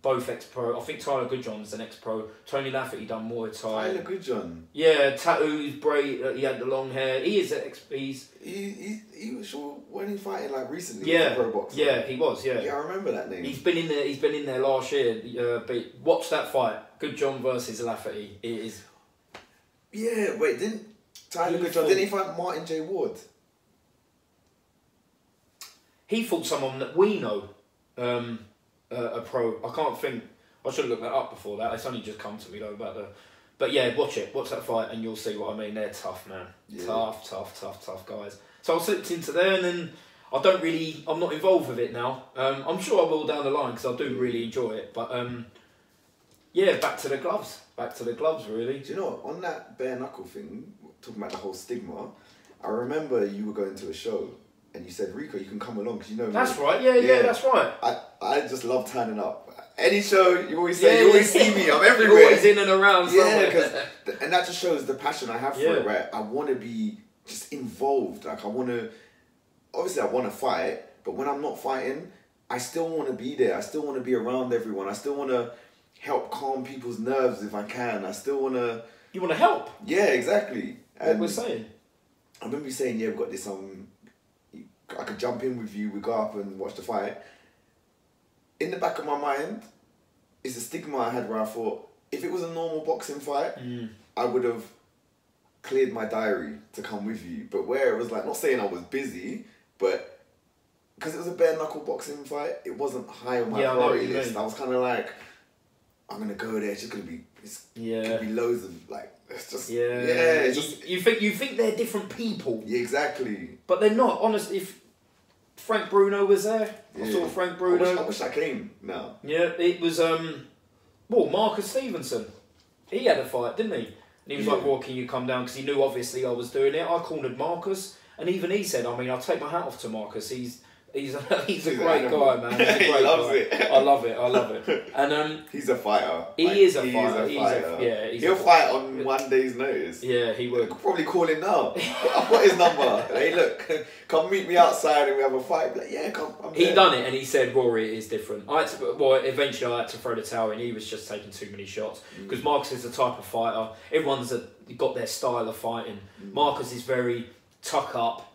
Both ex pro. I think Tyler Goodjohn's an ex pro. Tony Lafferty done Muay Thai. Tyler Goodjohn. Yeah, tattoos, braid. Uh, he had the long hair. He is an ex. He's He, he, he was sure when he fighting like recently. yeah, Pro boxer. yeah. He was yeah. Yeah, I remember that name. He's been in there. He's been in there last year. Uh, but watch that fight. Goodjohn versus Lafferty. It is. Yeah, wait, didn't Tyler Goodjohn? Didn't he fight Martin J Ward? He fought someone that we know. Um, uh, a pro. I can't think. I should have looked that up before that. It's only just come to me though about the. But yeah, watch it. Watch that fight, and you'll see what I mean. They're tough, man. Yeah. Tough, tough, tough, tough guys. So I slipped into there, and then I don't really. I'm not involved with it now. Um, I'm sure I will down the line because I do really enjoy it. But um, yeah, back to the gloves. Back to the gloves, really. Do you know what? On that bare knuckle thing, talking about the whole stigma, I remember you were going to a show and you said, Rico, you can come along because you know me." That's right. Yeah, yeah, Yeah. that's right. I, I just love turning up. Any show, you always say, Yeah, you always see me, I'm <laughs> You're everywhere. Always in and around. Yeah, because and that just shows the passion I have for it. Right, I want to be just involved. Like I want to. Obviously, I want to fight, but when I'm not fighting, I still want to be there. I still want to be around everyone. I still want to help calm people's nerves if I can. I still want to. you want to help? Yeah, exactly. What And we're saying. I remember you saying, "Yeah, we've got this. Um, I could jump in with you. We go up and watch the fight." In the back of my mind, is the stigma I had where I thought if it was a normal boxing fight, Mm. I would have cleared my diary to come with you. But where it was like, not saying I was busy, but because it was a bare knuckle boxing fight, it wasn't high on my Yeah, I know what priority list. I was kind of like, I'm gonna go there. It's just gonna be, it's Yeah. gonna be loads of like, it's just, Yeah, yeah, it's you, just, you think you think they're different people, yeah, exactly. but they're not. Honestly, if Frank Bruno was there, I Yeah. saw Frank I Bruno. wish, I wish I came now. Yeah, it was um, well Marcus Stevenson. He had a fight, didn't he? And he was Yeah. like, "Well, can you come down?" Because he knew obviously I was doing it. I cornered Marcus, and even he said, "I mean, I'll take my hat off to Marcus. He's." <laughs> He's a, he's a He's great guy, man. He's a <laughs> He loves guy. it. I love it. I love it. And um, He's a fighter. He is a he fighter. He's a- yeah, he's He'll a- fight on one day's notice. yeah, he could probably call him now. <laughs> I've got his number. hey, look, come meet me outside and we have a fight. Like, yeah, come. I'm He there. done it, and he said Rory is different. I had to, well, eventually I had to throw the towel in. He was just taking too many shots Mm. because Marcus is the type of fighter. Everyone's a, got their style of fighting. Marcus is very tuck up,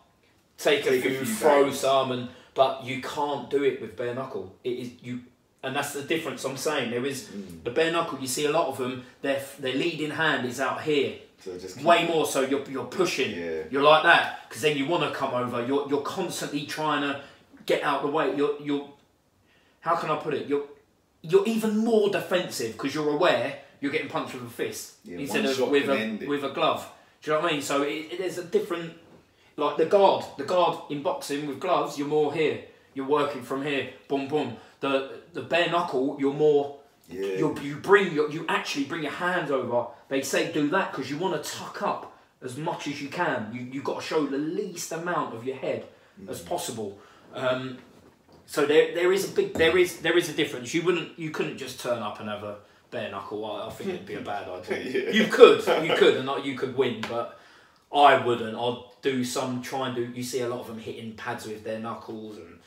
take, Mm. Take a a few, few throw some, and but you can't do it with bare knuckle. It is you, and that's the difference. I'm saying there is Mm. the bare knuckle. You see a lot of them. Their their leading hand is out here. So just Way more so you're you're pushing. Yeah. You're like that because then you want to come over. You're you're constantly trying to get out the way. You're you're how can I put it? You're you're even more defensive because you're aware you're getting punched with a fist Yeah, instead of with a with a glove. Do you know what I mean? So it, it, there's a different like the guard. The guard in boxing with gloves, you're more here. You're working from here. Boom boom. The the bare knuckle, you're more Yeah. you you bring your you actually bring your hand over. They say do that because you want to tuck up as much as you can. You you got to show the least amount of your head as possible. Um, so there there is a big there is there is a difference. You wouldn't you couldn't just turn up and have a bare knuckle. I, I think it'd be a bad <laughs> idea. Yeah. You could you could and not you could win, but I wouldn't. I'd do some try and do. You see a lot of them hitting pads with their knuckles and.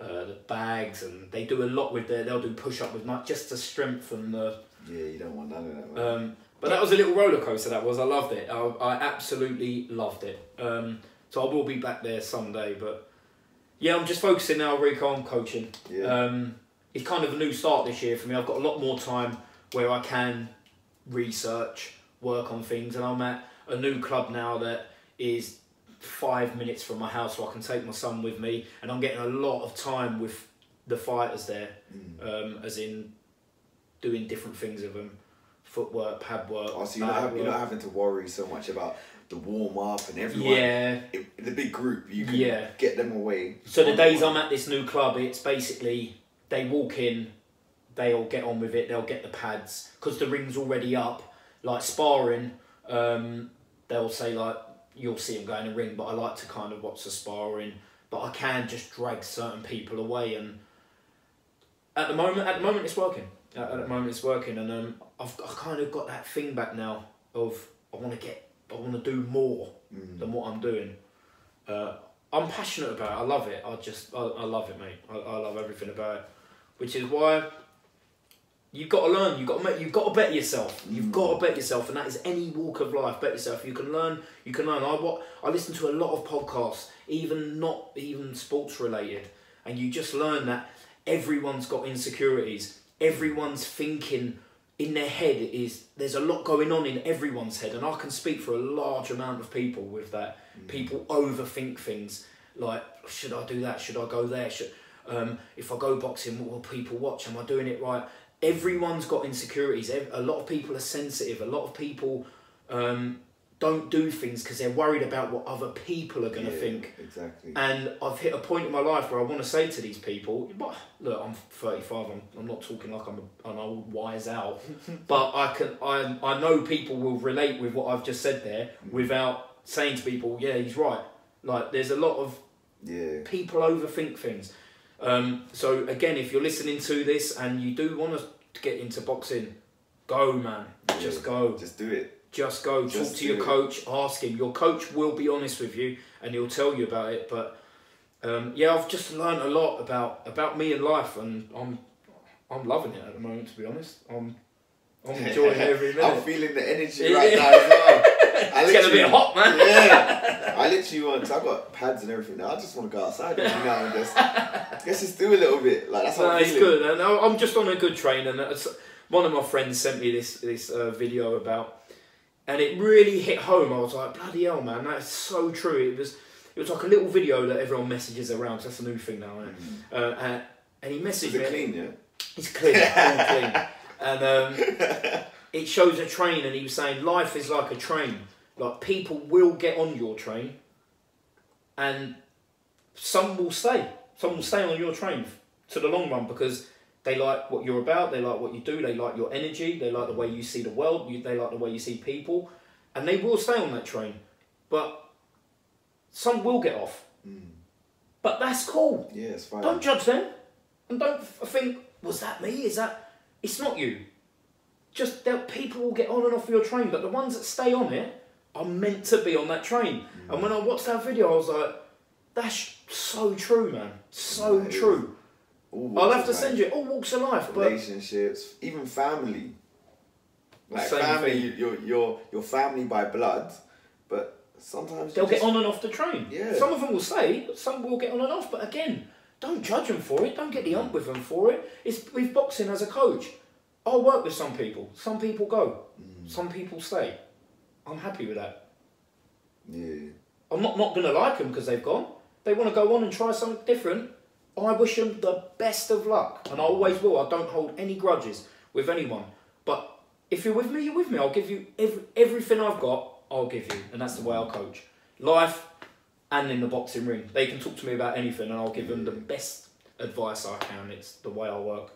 Uh, the bags and they do a lot with their they'll do push up with much just to strengthen the Yeah, you don't want none of that, um, but that was a little roller coaster. That was. I loved it. I, I absolutely loved it. Um, so I will be back there someday. But yeah, I'm just focusing now, Rico, on coaching. yeah. Um, it's kind of a new start this year for me. I've got a lot more time where I can research, work on things, and I'm at a new club now that is five minutes from my house, so I can take my son with me, and I'm getting a lot of time with the fighters there Mm. um, as in doing different things with them, footwork, pad work. Oh, so you're not, you're not having to worry so much about the warm up and everyone. Yeah. In the big group, you can Yeah. get them away. So the days. I'm at this new club, it's basically they walk in, they'll get on with it, they'll get the pads because the ring's already up. Like sparring, um, they'll say like you'll see them go in the ring, but I like to kind of watch the sparring. But I can just drag certain people away, and at the moment, at the moment, it's working. At, at the moment, it's working, and um, I've, I've kind of got that thing back now of I want to get, I want to do more Mm. than what I'm doing. Uh, I'm passionate about it. I love it. I just, I, I love it, mate. I, I love everything about it, which is why you've got to learn. You've got to make, you've got to bet yourself. You've Mm. got to bet yourself, and that is any walk of life. Bet yourself. You can learn. You can learn. I what I listen to a lot of podcasts, even not even sports related, and you just learn that everyone's got insecurities. Everyone's thinking in their head is there's a lot going on in everyone's head, and I can speak for a large amount of people with that. People overthink things like, should I do that? Should I go there? Should um, if I go boxing, what will people watch? Am I doing it right? Everyone's got insecurities. A lot of people are sensitive. A lot of people um, don't do things because they're worried about what other people are going to Yeah, think. Exactly. And I've hit a point in my life where I want to say to these people, look, I'm 35. I'm, I'm not talking like I'm a, an old wise owl, <laughs> but I can I I know people will relate with what I've just said there without saying to people, yeah, he's right. Like there's a lot of yeah. people overthink things. Um, so again, if you're listening to this and you do want to get into boxing, go man, just go. Just do it. Just go, Just talk to your it. coach, ask him. Your coach will be honest with you and he'll tell you about it. But um, yeah, I've just learned a lot about about me and life, and I'm I'm loving it at the moment. To be honest, I'm I'm <laughs> enjoying every I'm minute. feeling the energy Yeah. right now as well. <laughs> I It's getting a bit hot, man. Yeah. I literally want to, I've got pads and everything now. I just want to go outside every now and just, <laughs> guess just do a little bit. Like, that's No, I'm it's feeling. good, and I- I'm just on a good train. And it's, one of my friends sent me this this uh, video about, and it really hit home. I was like, bloody hell, man, that's so true. It was it was like a little video that everyone messages around. 'cause that's a new thing now, isn't it? Uh, and, and he messaged me. clean, yeah? It's clean, <laughs> clean. And um, it shows a train, and he was saying life is like a train. Like people will get on your train, and some will stay. Some will stay on your train to the long run because they like what you're about. They like what you do. They like your energy. They like the way you see the world. You, they like the way you see people, and they will stay on that train. But some will get off. Mm. But that's cool. Yeah, it's fine. Don't judge them, and don't think, was that me? Is that? It's not you. Just that people will get on and off your train, but the ones that stay on it are meant to be on that train. And when I watched that video, I was like, that's so true, man. So true. I'll have to of send you all walks of life, but relationships, even family. Like Same family, thing. you're you're you're family by blood, but sometimes they'll just, get on and off the train. Yeah. Some of them will say, some will get on and off. But again, don't judge them for it. Don't get the ump with them for it. It's with boxing as a coach. I'll work with some people. Some people go. Mm, Some people stay. I'm happy with that. yeah, I'm not, not going to like them because they've gone. They want to go on and try something different. I wish them the best of luck, and I always will. I don't hold any grudges with anyone. But if you're with me, you're with me. I'll give you every, everything I've got. I'll give you, and that's the way I coach. Life and in the boxing ring, they can talk to me about anything, and I'll give them the best advice I can. It's the way I work.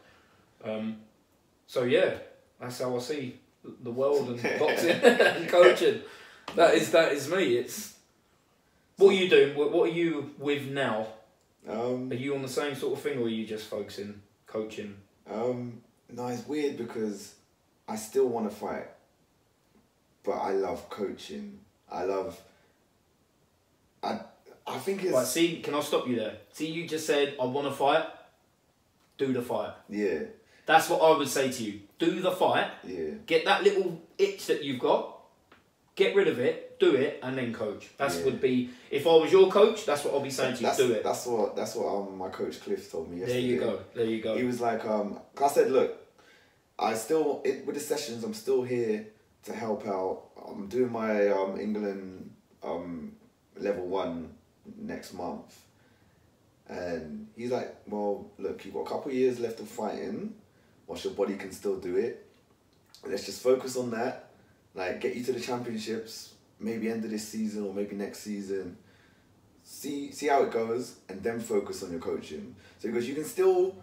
Um, so yeah, that's how I see the world and <laughs> boxing <laughs> and coaching. That is that is me. It's what are you doing? What are you with now? um, Are you on the same sort of thing, or are you just focusing coaching? um, no, it's weird because I still want to fight, but I love coaching. I love. I I think it's Right. See, can I stop you there? See, you just said I want to fight. Do the fight. yeah That's what I would say to you. Do the fight. yeah Get that little itch that you've got. Get rid of it. Do it, and then coach. That's Yeah. would be if I was your coach. That's what I'll be saying to you. that's Do it. that's what that's what um, my coach Cliff told me There you go. There you go. He was like, um, I said, look, I still it, with the sessions. I'm still here to help out. I'm doing my um, England um, level one next month, and he's like, well, look, you've got a couple of years left of fighting. Whilst your body can still do it. Let's just focus on that. Like get you to the championships, maybe end of this season or maybe next season. See see how it goes and then focus on your coaching. So because you can still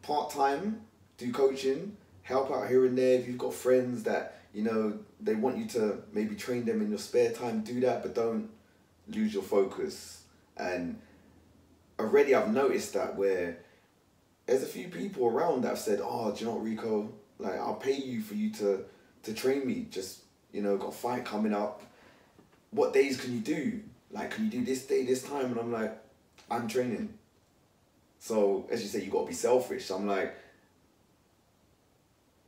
part time do coaching, help out here and there if you've got friends that, you know, they want you to maybe train them in your spare time, do that, but don't lose your focus. And already I've noticed that where there's a few people around that have said, "Oh, do you know what, Rico? Like, I'll pay you for you to to train me. Just you know, got a fight coming up. What days can you do? Like, can you do this day, this time?" And I'm like, "I'm training." So as you say, you got to be selfish. I'm like,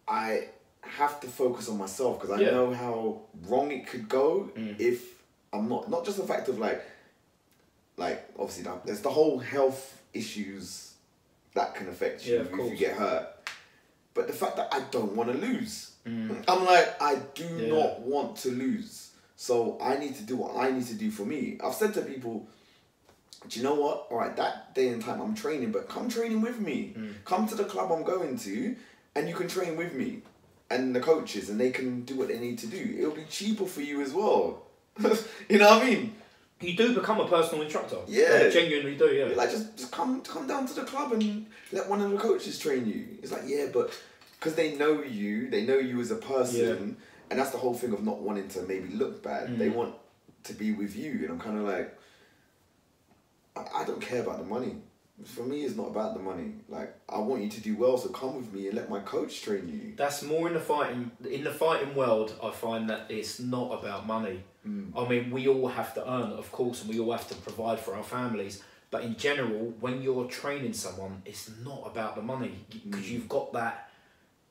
I have to focus on myself because I Yeah. know how wrong it could go Mm. if I'm not. Not just the fact of like, like obviously there's the whole health issues that can affect you Yeah, if you get hurt. But the fact that I don't want to lose, Mm. I'm like I do Yeah. not want to lose. So I need to do what I need to do for me. I've said to people, do you know what? All right, that day and time I'm training, but come training with me. Mm. Come to the club I'm going to, and you can train with me and the coaches, and they can do what they need to do. It'll be cheaper for you as well. <laughs> you know what I mean? You do become a personal instructor. Yeah. Like, genuinely do, yeah. Like just, just come come down to the club and let one of the coaches train you. It's like yeah, but because they know you, they know you as a person, and that's the whole thing of not wanting to maybe look bad. They Mm. want to be with you, and I'm kind of like, I, I don't care about the money. For me, it's not about the money. Like I want you to do well, so come with me and let my coach train you. That's more in the fighting in the fighting world. I find that it's not about money. Mm. I mean, we all have to earn, of course, and we all have to provide for our families. But in general, when you're training someone, it's not about the money because Mm. you've got that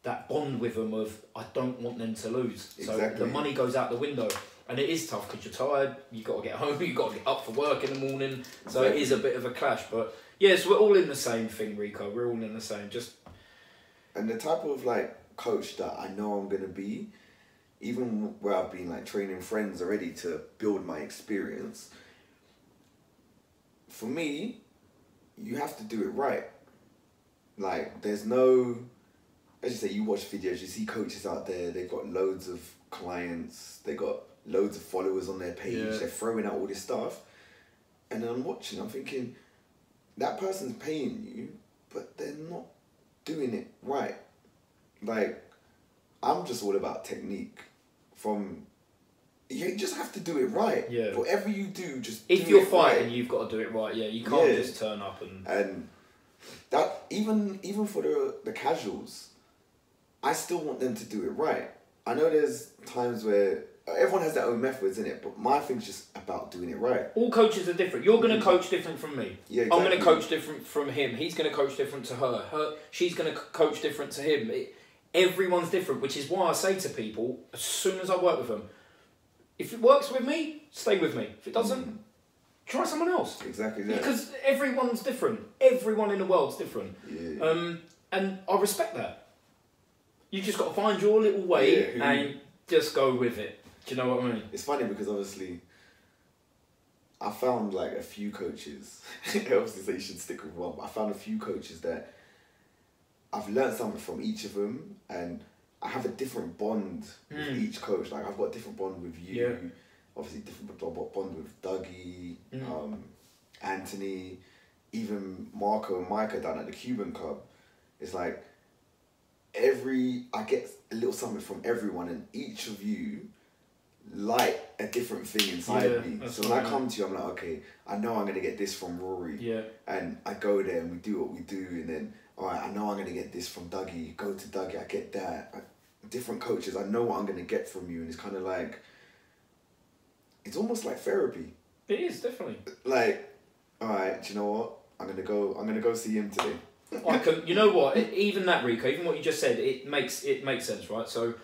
that bond with them of I don't want them to lose. So Exactly. the money goes out the window, and it is tough because you're tired. You got to get home. You got to get up for work in the morning. So it is a bit of a clash. But yes, we're all in the same thing, Rico. We're all in the same. Just And the type of like coach that I know I'm gonna be, even where I've been like training friends already to build my experience. For me, you have to do it right. Like there's no, as you say, you watch videos, you see coaches out there. They've got loads of clients. They got loads of followers on their page. Yeah. They're throwing out all this stuff, and then I'm watching. I'm thinking, that person's paying you, but they're not doing it right. Like, I'm just all about technique. From you just have to do it right. Yeah. Whatever you do, just if do you're fighting, right. you've got to do it right. Yeah, you can't Yeah. just turn up and And that even even for the the casuals, I still want them to do it right. I know there's times where everyone has their own methods in it, but my thing's just about doing it right. all coaches are different. You're going to Mm. coach different from me. Yeah, I'm going to coach different from him. He's going to coach different to her. Her, she's going to coach different to him. It, everyone's different, which is why I say to people as soon as I work with them, if it works with me, stay with me. If it doesn't, Mm. try someone else. Exactly that. Because everyone's different. Everyone in the world's different. yeah. Um, and I respect that. You just got to find your little way Yeah, who- and just go with it. Do you know what I mean? It's funny because obviously, I found like a few coaches. <laughs> obviously, say you should stick with one, but I found a few coaches that I've learned something from each of them, and I have a different bond with Mm. each coach. Like I've got a different bond with you. Yeah. Obviously, different bond bond with Dougie, Mm. um, Anthony, even Marco and Micah down at the Cuban Club. It's like every I get a little something from everyone, and each of you light a different thing inside Yeah, me. So when I come to you, I'm like, okay, I know I'm gonna get this from Rory, Yeah. and I go there and we do what we do, and then all right, I know I'm gonna get this from Dougie. Go to Dougie, I get that. I, different coaches, I know what I'm gonna get from you, and it's kind of like it's almost like therapy. It is, definitely. Like, all right, do you know what? I'm gonna go. I'm gonna go see him today. I can, you know what? <laughs> Even that, Rico, even what you just said, it makes it makes sense, right? So,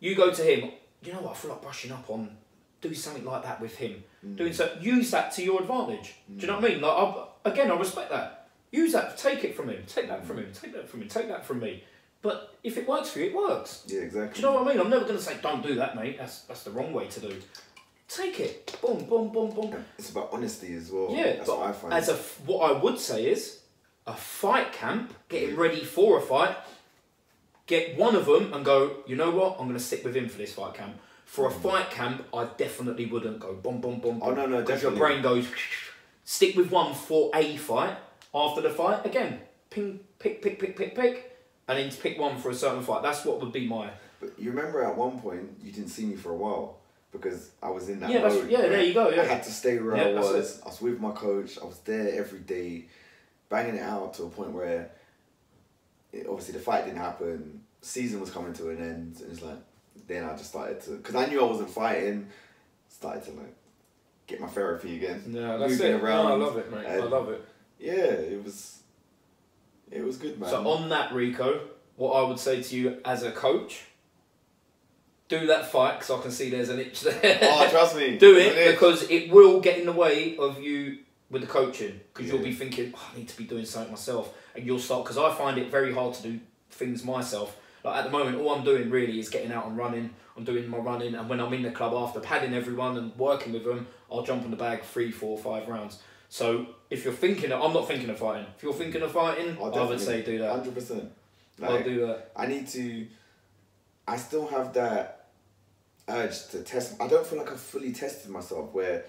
you go to him. You know what? I feel like brushing up on do something like that with him. Mm. Doing so, use that to your advantage. Do you know what I mean? Like, I, again, I respect that. Use that. Take it from him. Take that from him. Take that from him. Take that from me. But if it works for you, it works. Yeah, exactly. Do you know what I mean? I'm never going to say, don't do that, mate. That's that's the wrong way to do. It. Take it. Boom, boom, boom, boom. It's about honesty as well. Yeah, that's what I find. as a f- what I would say is a fight camp, getting ready for a fight. Get one of them and go. You know what? I'm going to stick with him for this fight camp. For a hmm. fight camp, I definitely wouldn't go boom, boom, boom. Oh, no, no, Because your brain goes. Stick with one for a fight. After the fight, again, ping, pick, pick, pick, pick, pick, and then pick one for a certain fight. That's what would be my. But you remember at one point you didn't see me for a while because I was in that Yeah, mode. yeah, there you go, yeah. I had to stay where Yeah, I was. I was with my coach. I was there every day, banging it out to a point where it, obviously the fight didn't happen. Season was coming to an end, and it's like then I just started to because I knew I wasn't fighting. Started to like get my therapy again. Yeah, that's Moving it. around, No, I love it, mate. I love it. Yeah, it was. It was good, man. So on that, Rico, what I would say to you as a coach, do that fight because I can see there's an itch there. oh, trust me. <laughs> do it an itch. because it will get in the way of you with the coaching because you'll be thinking oh, I need to be doing something myself and you'll start because I find it very hard to do things myself like at the moment all I'm doing really is getting out and running I'm doing my running and when I'm in the club after padding everyone and working with them I'll jump on the bag three four five rounds so if you're thinking of, I'm not thinking of fighting if you're thinking of fighting I would say do that Hundred percent. I'll do that I need to. I still have that urge to test. I don't feel like I've fully tested myself. Where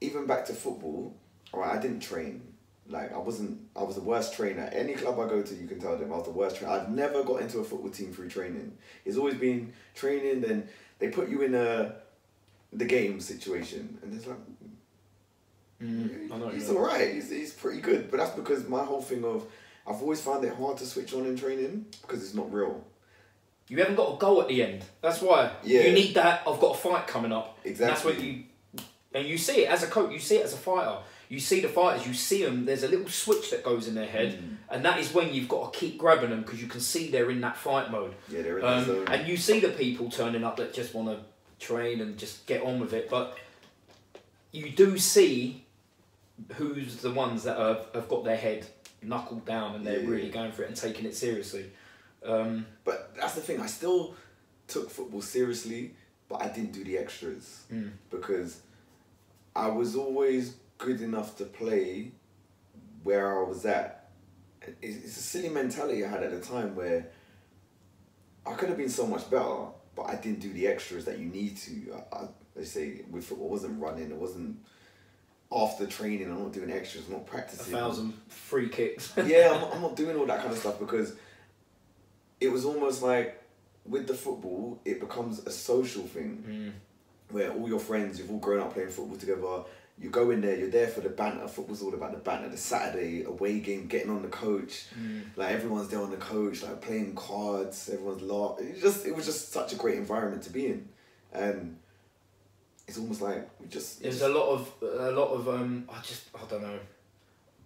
even back to football, alright, I didn't train. Like I wasn't. I was the worst trainer. Any club I go to, you can tell them I was the worst trainer. I've never got into a football team through training. It's always been training. Then they put you in a the game situation, and it's like mm, I know what you he's alright. He's, he's pretty good. But that's because my whole thing of I've always found it hard to switch on in training because it's not real. You haven't got a goal at the end. That's why. Yeah. You need that. I've got a fight coming up. And that's what you, and you see it as a coach. You see it as a fighter. You see the fighters. You see them. There's a little switch that goes in their head, Mm. and that is when you've got to keep grabbing them because you can see they're in that fight mode. Yeah, they're in that Um, zone. and you see the people turning up that just want to train and just get on with it, but you do see who's the ones that have, have got their head knuckled down and they're Yeah. really going for it and taking it seriously. Um, But that's the thing. I still took football seriously, but I didn't do the extras Mm. because I was always good enough to play where I was at. It's a silly mentality I had at the time where I could have been so much better, but I didn't do the extras that you need to. I, I, they say with football, I wasn't running. It wasn't after training. I'm not doing extras. I'm not a practicing. thousand free kicks. <laughs> yeah, I'm, I'm not <laughs> doing all that kind of stuff because it was almost like with the football, it becomes a social thing Mm. Where all your friends, you've all grown up playing football together. You go in there, you're there for the banter. Football's all about the banter. The Saturday away game, getting on the coach, Mm. like everyone's there on the coach, like playing cards. Everyone's laughing. It just, it was just such a great environment to be in, and it's almost like we just. There's a lot of a lot of um. I just I don't know.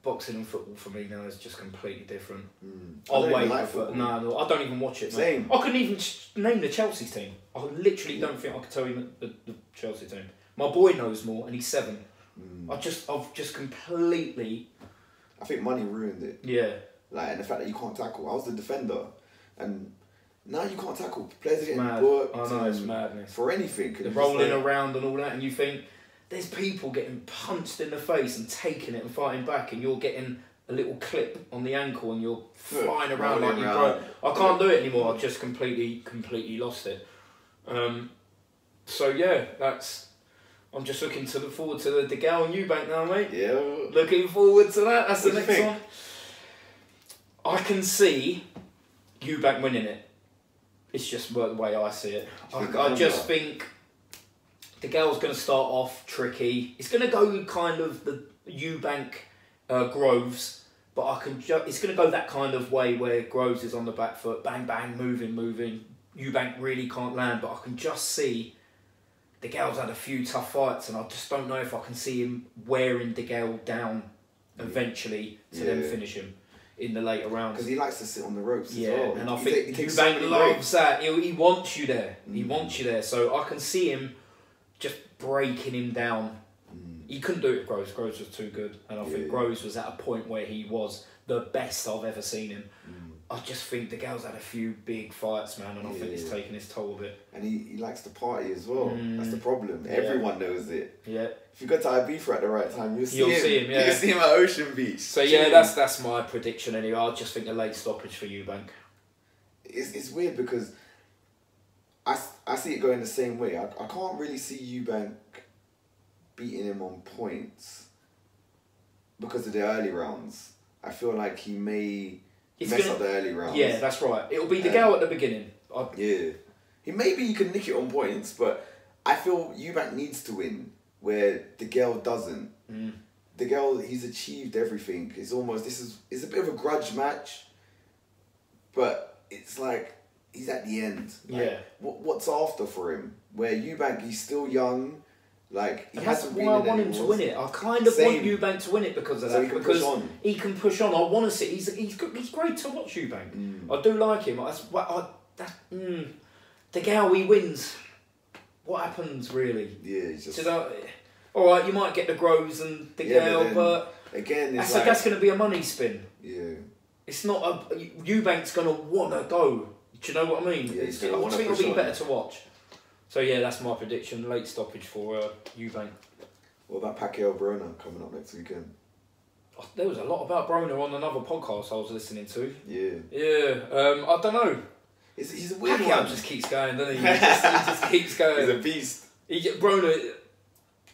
Boxing and football for me now is just completely different. Mm. I even wait like for football. no, no, I don't even watch it. mate. Same. I couldn't even name the Chelsea team. I literally don't think I could tell you the, the, Chelsea team. My boy knows more, and he's seven. Mm. I just I've just completely I think money ruined it. yeah. Like, and the fact that you can't tackle. I was the defender, and now you can't tackle. Players are getting mad. booked. I know it's madness. For anything. They're rolling like- around and all that, and you think there's people getting punched in the face and taking it and fighting back, and you're getting a little clip on the ankle and you're flying around like you broke. I can't do it anymore. I've just completely, completely lost it. Um, so yeah, that's. I'm just looking to look forward to the De Gale and Eubank now, mate. Yeah. Looking forward to that. That's What the next one. I can see Eubank winning it. It's just the way I see it. Do you think I, I just think De Gale's going to start off tricky. It's going to go kind of the Eubank uh, Groves, but I can. It's going to go that kind of way where Groves is on the back foot, bang bang, moving, moving. Eubank really can't land, but I can just see. De Gale's had a few tough fights, and I just don't know if I can see him wearing De Gale down eventually to then finish him in the later rounds. Because he likes to sit on the ropes Yeah, as well. and I He think ta- he takes so Eubank many loves that. He, he wants you there. He Mm. wants you there. So I can see him just breaking him down. Mm. He couldn't do it with Groves. Groves was too good. And I Yeah. think Groves was at a point where he was the best I've ever seen him. Mm. I just think De Gale's had a few big fights, man, and I think it's taken his toll a bit. And he, he likes to party as well. Mm. That's the problem. Yeah. Everyone knows it. Yeah. If you go to Ibiza at the right time, you'll see You'll him. see him, yeah. <laughs> You'll see him at Ocean Beach. So yeah, that's that's my prediction anyway. I just think a late stoppage for Eubank. it's, it's weird because I, I see it going the same way. I, I can't really see Eubank beating him on points because of the early rounds. I feel like he may Gonna- up the early rounds. Yeah, that's right. It'll be the Um, gal at the beginning. I, Yeah. He maybe you can nick it on points, but I feel Eubank needs to win where De Gale doesn't. Mm. De Gale he's achieved everything. It's almost this is it's a bit of a grudge match, but it's like he's at the end. Like, Yeah. What what's after for him? Where Eubank he's still young, like he that's why I want him to win it. I kind of Same. want Eubank to win it because of So that. he can because push on. he can push on. I want to see. He's he's he's great to watch Eubank. Mm. I do like him. That's what I. That, mm, De Gale he wins. What happens really? Yeah, he's just So that, all right, you might get the Groves and the Yeah, but then but again it's that's like that's going to be a money spin. yeah. It's not a Eubank's going to want to go. Do you know what I mean? Yeah, he's It's- gonna I wanna think it'll be better to watch. So yeah, that's my prediction. Late stoppage for uh, Eubank. What about Pacquiao Broner coming up next weekend? Oh, There was a lot about Broner on another podcast I was listening to. Yeah. Yeah, um, I don't know. He's, he's a weird Pacquiao one. just keeps going, doesn't he? <laughs> He just, he just keeps going. He's a beast. He Broner,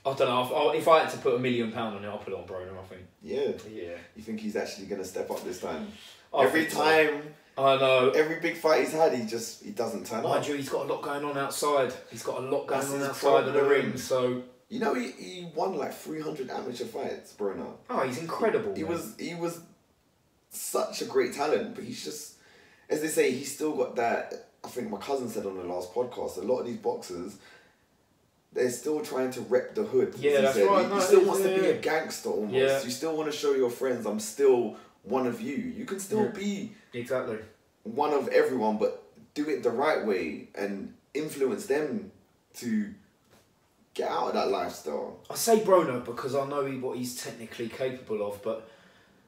I don't know. If I, if I had to put a million pound on it, I'll put it on Broner. I think. Yeah. Yeah. You think he's actually gonna step up this time? I every time, I know. every big fight he's had, he just he doesn't turn Mind up. you, he's got a lot going on outside. He's got a lot going That's on his outside of the problem. ring. So, You know, he, he won like three hundred amateur fights, Broner. oh, he's incredible. He man. was he was such a great talent, but he's just, as they say, he's still got that. I think my cousin said on the last podcast, a lot of these boxers. They're still trying to rep the hood. as Yeah, he that's said. right. He, No, it still is, wants to be yeah. a gangster almost. Yeah. You still want to show your friends, I'm still one of you. You can still Yeah. be exactly. one of everyone, but do it the right way and influence them to get out of that lifestyle. I say Broner because I know he, what he's technically capable of, but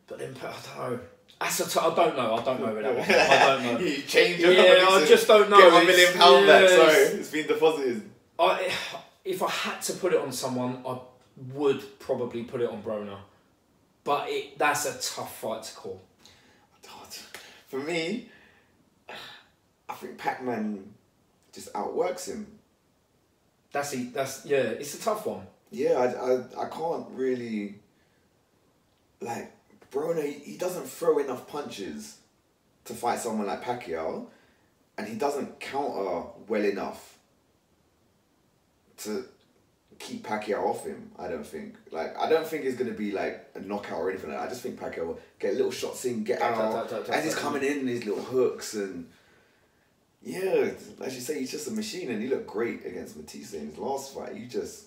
but then I don't know. That's a t- I don't know. I don't know that one. I don't know. <laughs> you change your Yeah, I just don't know. Get million pound back. yes. Sorry, it's been deposited. I, if I had to put it on someone, I would probably put it on Broner. But it, that's a tough fight to call. For me, I think Pac-Man just outworks him. That's e- that's yeah. It's a tough one. Yeah, I, I, I can't really like Broner. He, he doesn't throw enough punches to fight someone like Pacquiao, and he doesn't counter well enough to keep Pacquiao off him. I don't think. Like I don't think it's gonna be like a knockout or anything like that. I just think Pacquiao will get little shots in, get out, as he's coming in, and his little hooks and. Yeah, as you say, he's just a machine, and he looked great against Matthysse in his last fight. You just,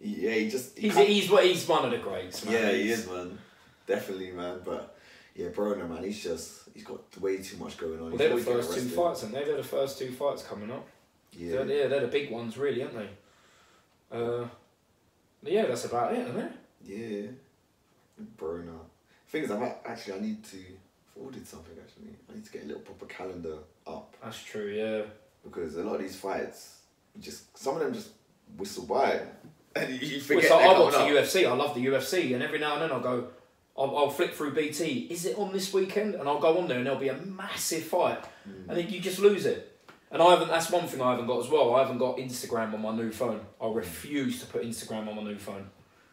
yeah, he just. he He's can't- he's he's one of the greats. Man. yeah, he is, man. Definitely, man. But yeah, Broner, man, he's just he's got way too much going on. Well, they're the first two fights, and they? they're the first two fights coming up. Yeah, They're, yeah, they're the big ones, really, aren't they? Uh, yeah, that's about it, isn't it? yeah. Broner. Thing is, I'm a- actually I need to. I ordered something actually. I need to get a little proper calendar up That's true. Yeah. because a lot of these fights, you just some of them just whistle by, <laughs> and you Well, forget. so I watch the. UFC. I love the UFC, and every now and then I'll go. I'll, I'll flick through BT. Is it on this weekend? And I'll go on there, and there'll be a massive fight, Mm. and then you just lose it. And I haven't. That's one thing I haven't got as well. I haven't got Instagram on my new phone. I mm. refuse to put Instagram on my new phone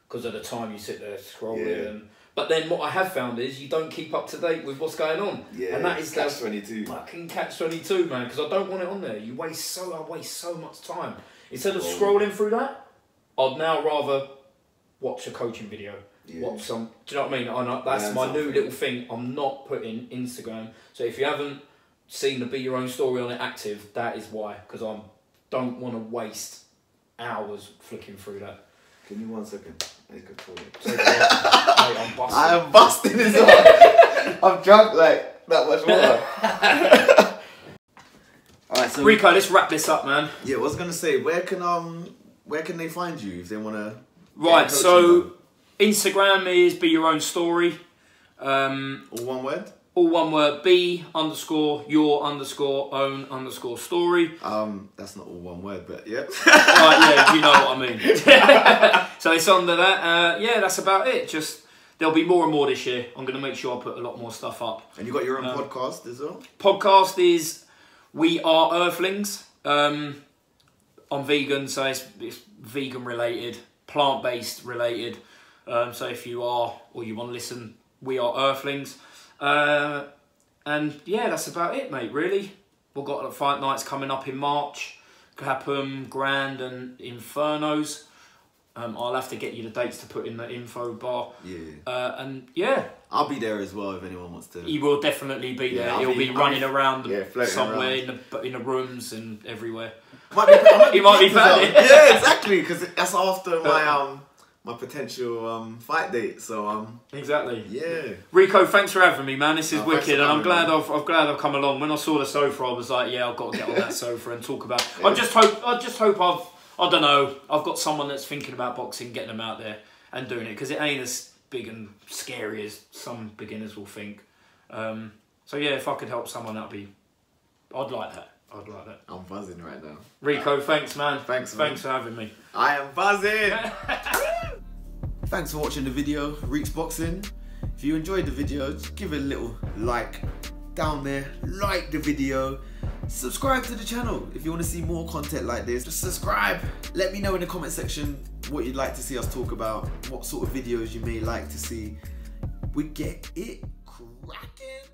because of the time you sit there scrolling. Yeah. And, but then what I have found is you don't keep up to date with what's going on. Yeah, and that is catch twenty two. fucking catch twenty two, man. Because I don't want it on there. You waste so I waste so much time. Instead of scrolling through that, I'd now rather watch a coaching video. Yeah. Watch some. Do you know what I mean? I know, that's my new little thing. I'm not putting Instagram. So if you haven't seen the Be Your Own Story on it active, that is why. Because I don't want to waste hours flicking through that. Give me one second. I need to go toilet. So, yeah, mate, I'm busted. I am busting as well. <laughs> I'm drunk like that much water. <laughs> Alright, so Rico, let's wrap this up, man. yeah, I was gonna say, where can um, where can they find you if they wanna? Right, so Instagram is Be Your Own Story. Um, done? all one word. All one word be underscore your underscore own underscore story Um, that's not all one word, but yeah. <laughs> right yeah you know what i mean <laughs> so it's under that uh, yeah that's about it just there'll be more and more this year. I'm going to make sure I put a lot more stuff up. And you got your own Um, podcast as well. Podcast is We Are Earthlings. Um, I'm vegan, so it's, it's vegan related, plant based related. Um, so if you are or you want to listen, We Are Earthlings. Uh, and yeah, that's about it, mate. Really, we've got fight nights coming up in March. Clapham, Grand, and Infernos. Um, I'll have to get you the dates to put in the info bar. Yeah. Uh, and yeah, I'll be there as well if anyone wants to. he will definitely be there. I'll He'll be- be, I'll running be- around yeah, somewhere around. in the in the rooms and everywhere. Might be, might <laughs> He might be practicing Yeah, exactly. Because that's after my um my potential um fight date. So um Exactly. yeah. Rico, thanks for having me, man. This is Oh, thanks wicked, and I'm glad. I've I'm glad I've come along. When I saw the sofa, I was like, yeah, I've got to get on that <laughs> sofa and talk about. Yeah. I just hope I just hope I've I don't know I've got someone that's thinking about boxing, getting them out there and doing it because it ain't as big and scary as some beginners will think. Um, so yeah, if I could help someone, that'd be. I'd like that. I'd like that. I'm buzzing right now. Rico, thanks, man. Thanks, man. Thanks for having me. I am buzzing. <laughs> Thanks for watching the video, Reeks Boxing. If you enjoyed the video, just give it a little like down there. Like the video. Subscribe to the channel if you want to see more content like this. Just subscribe. Let me know in the comment section what you'd like to see us talk about, what sort of videos you may like to see. We get it cracking.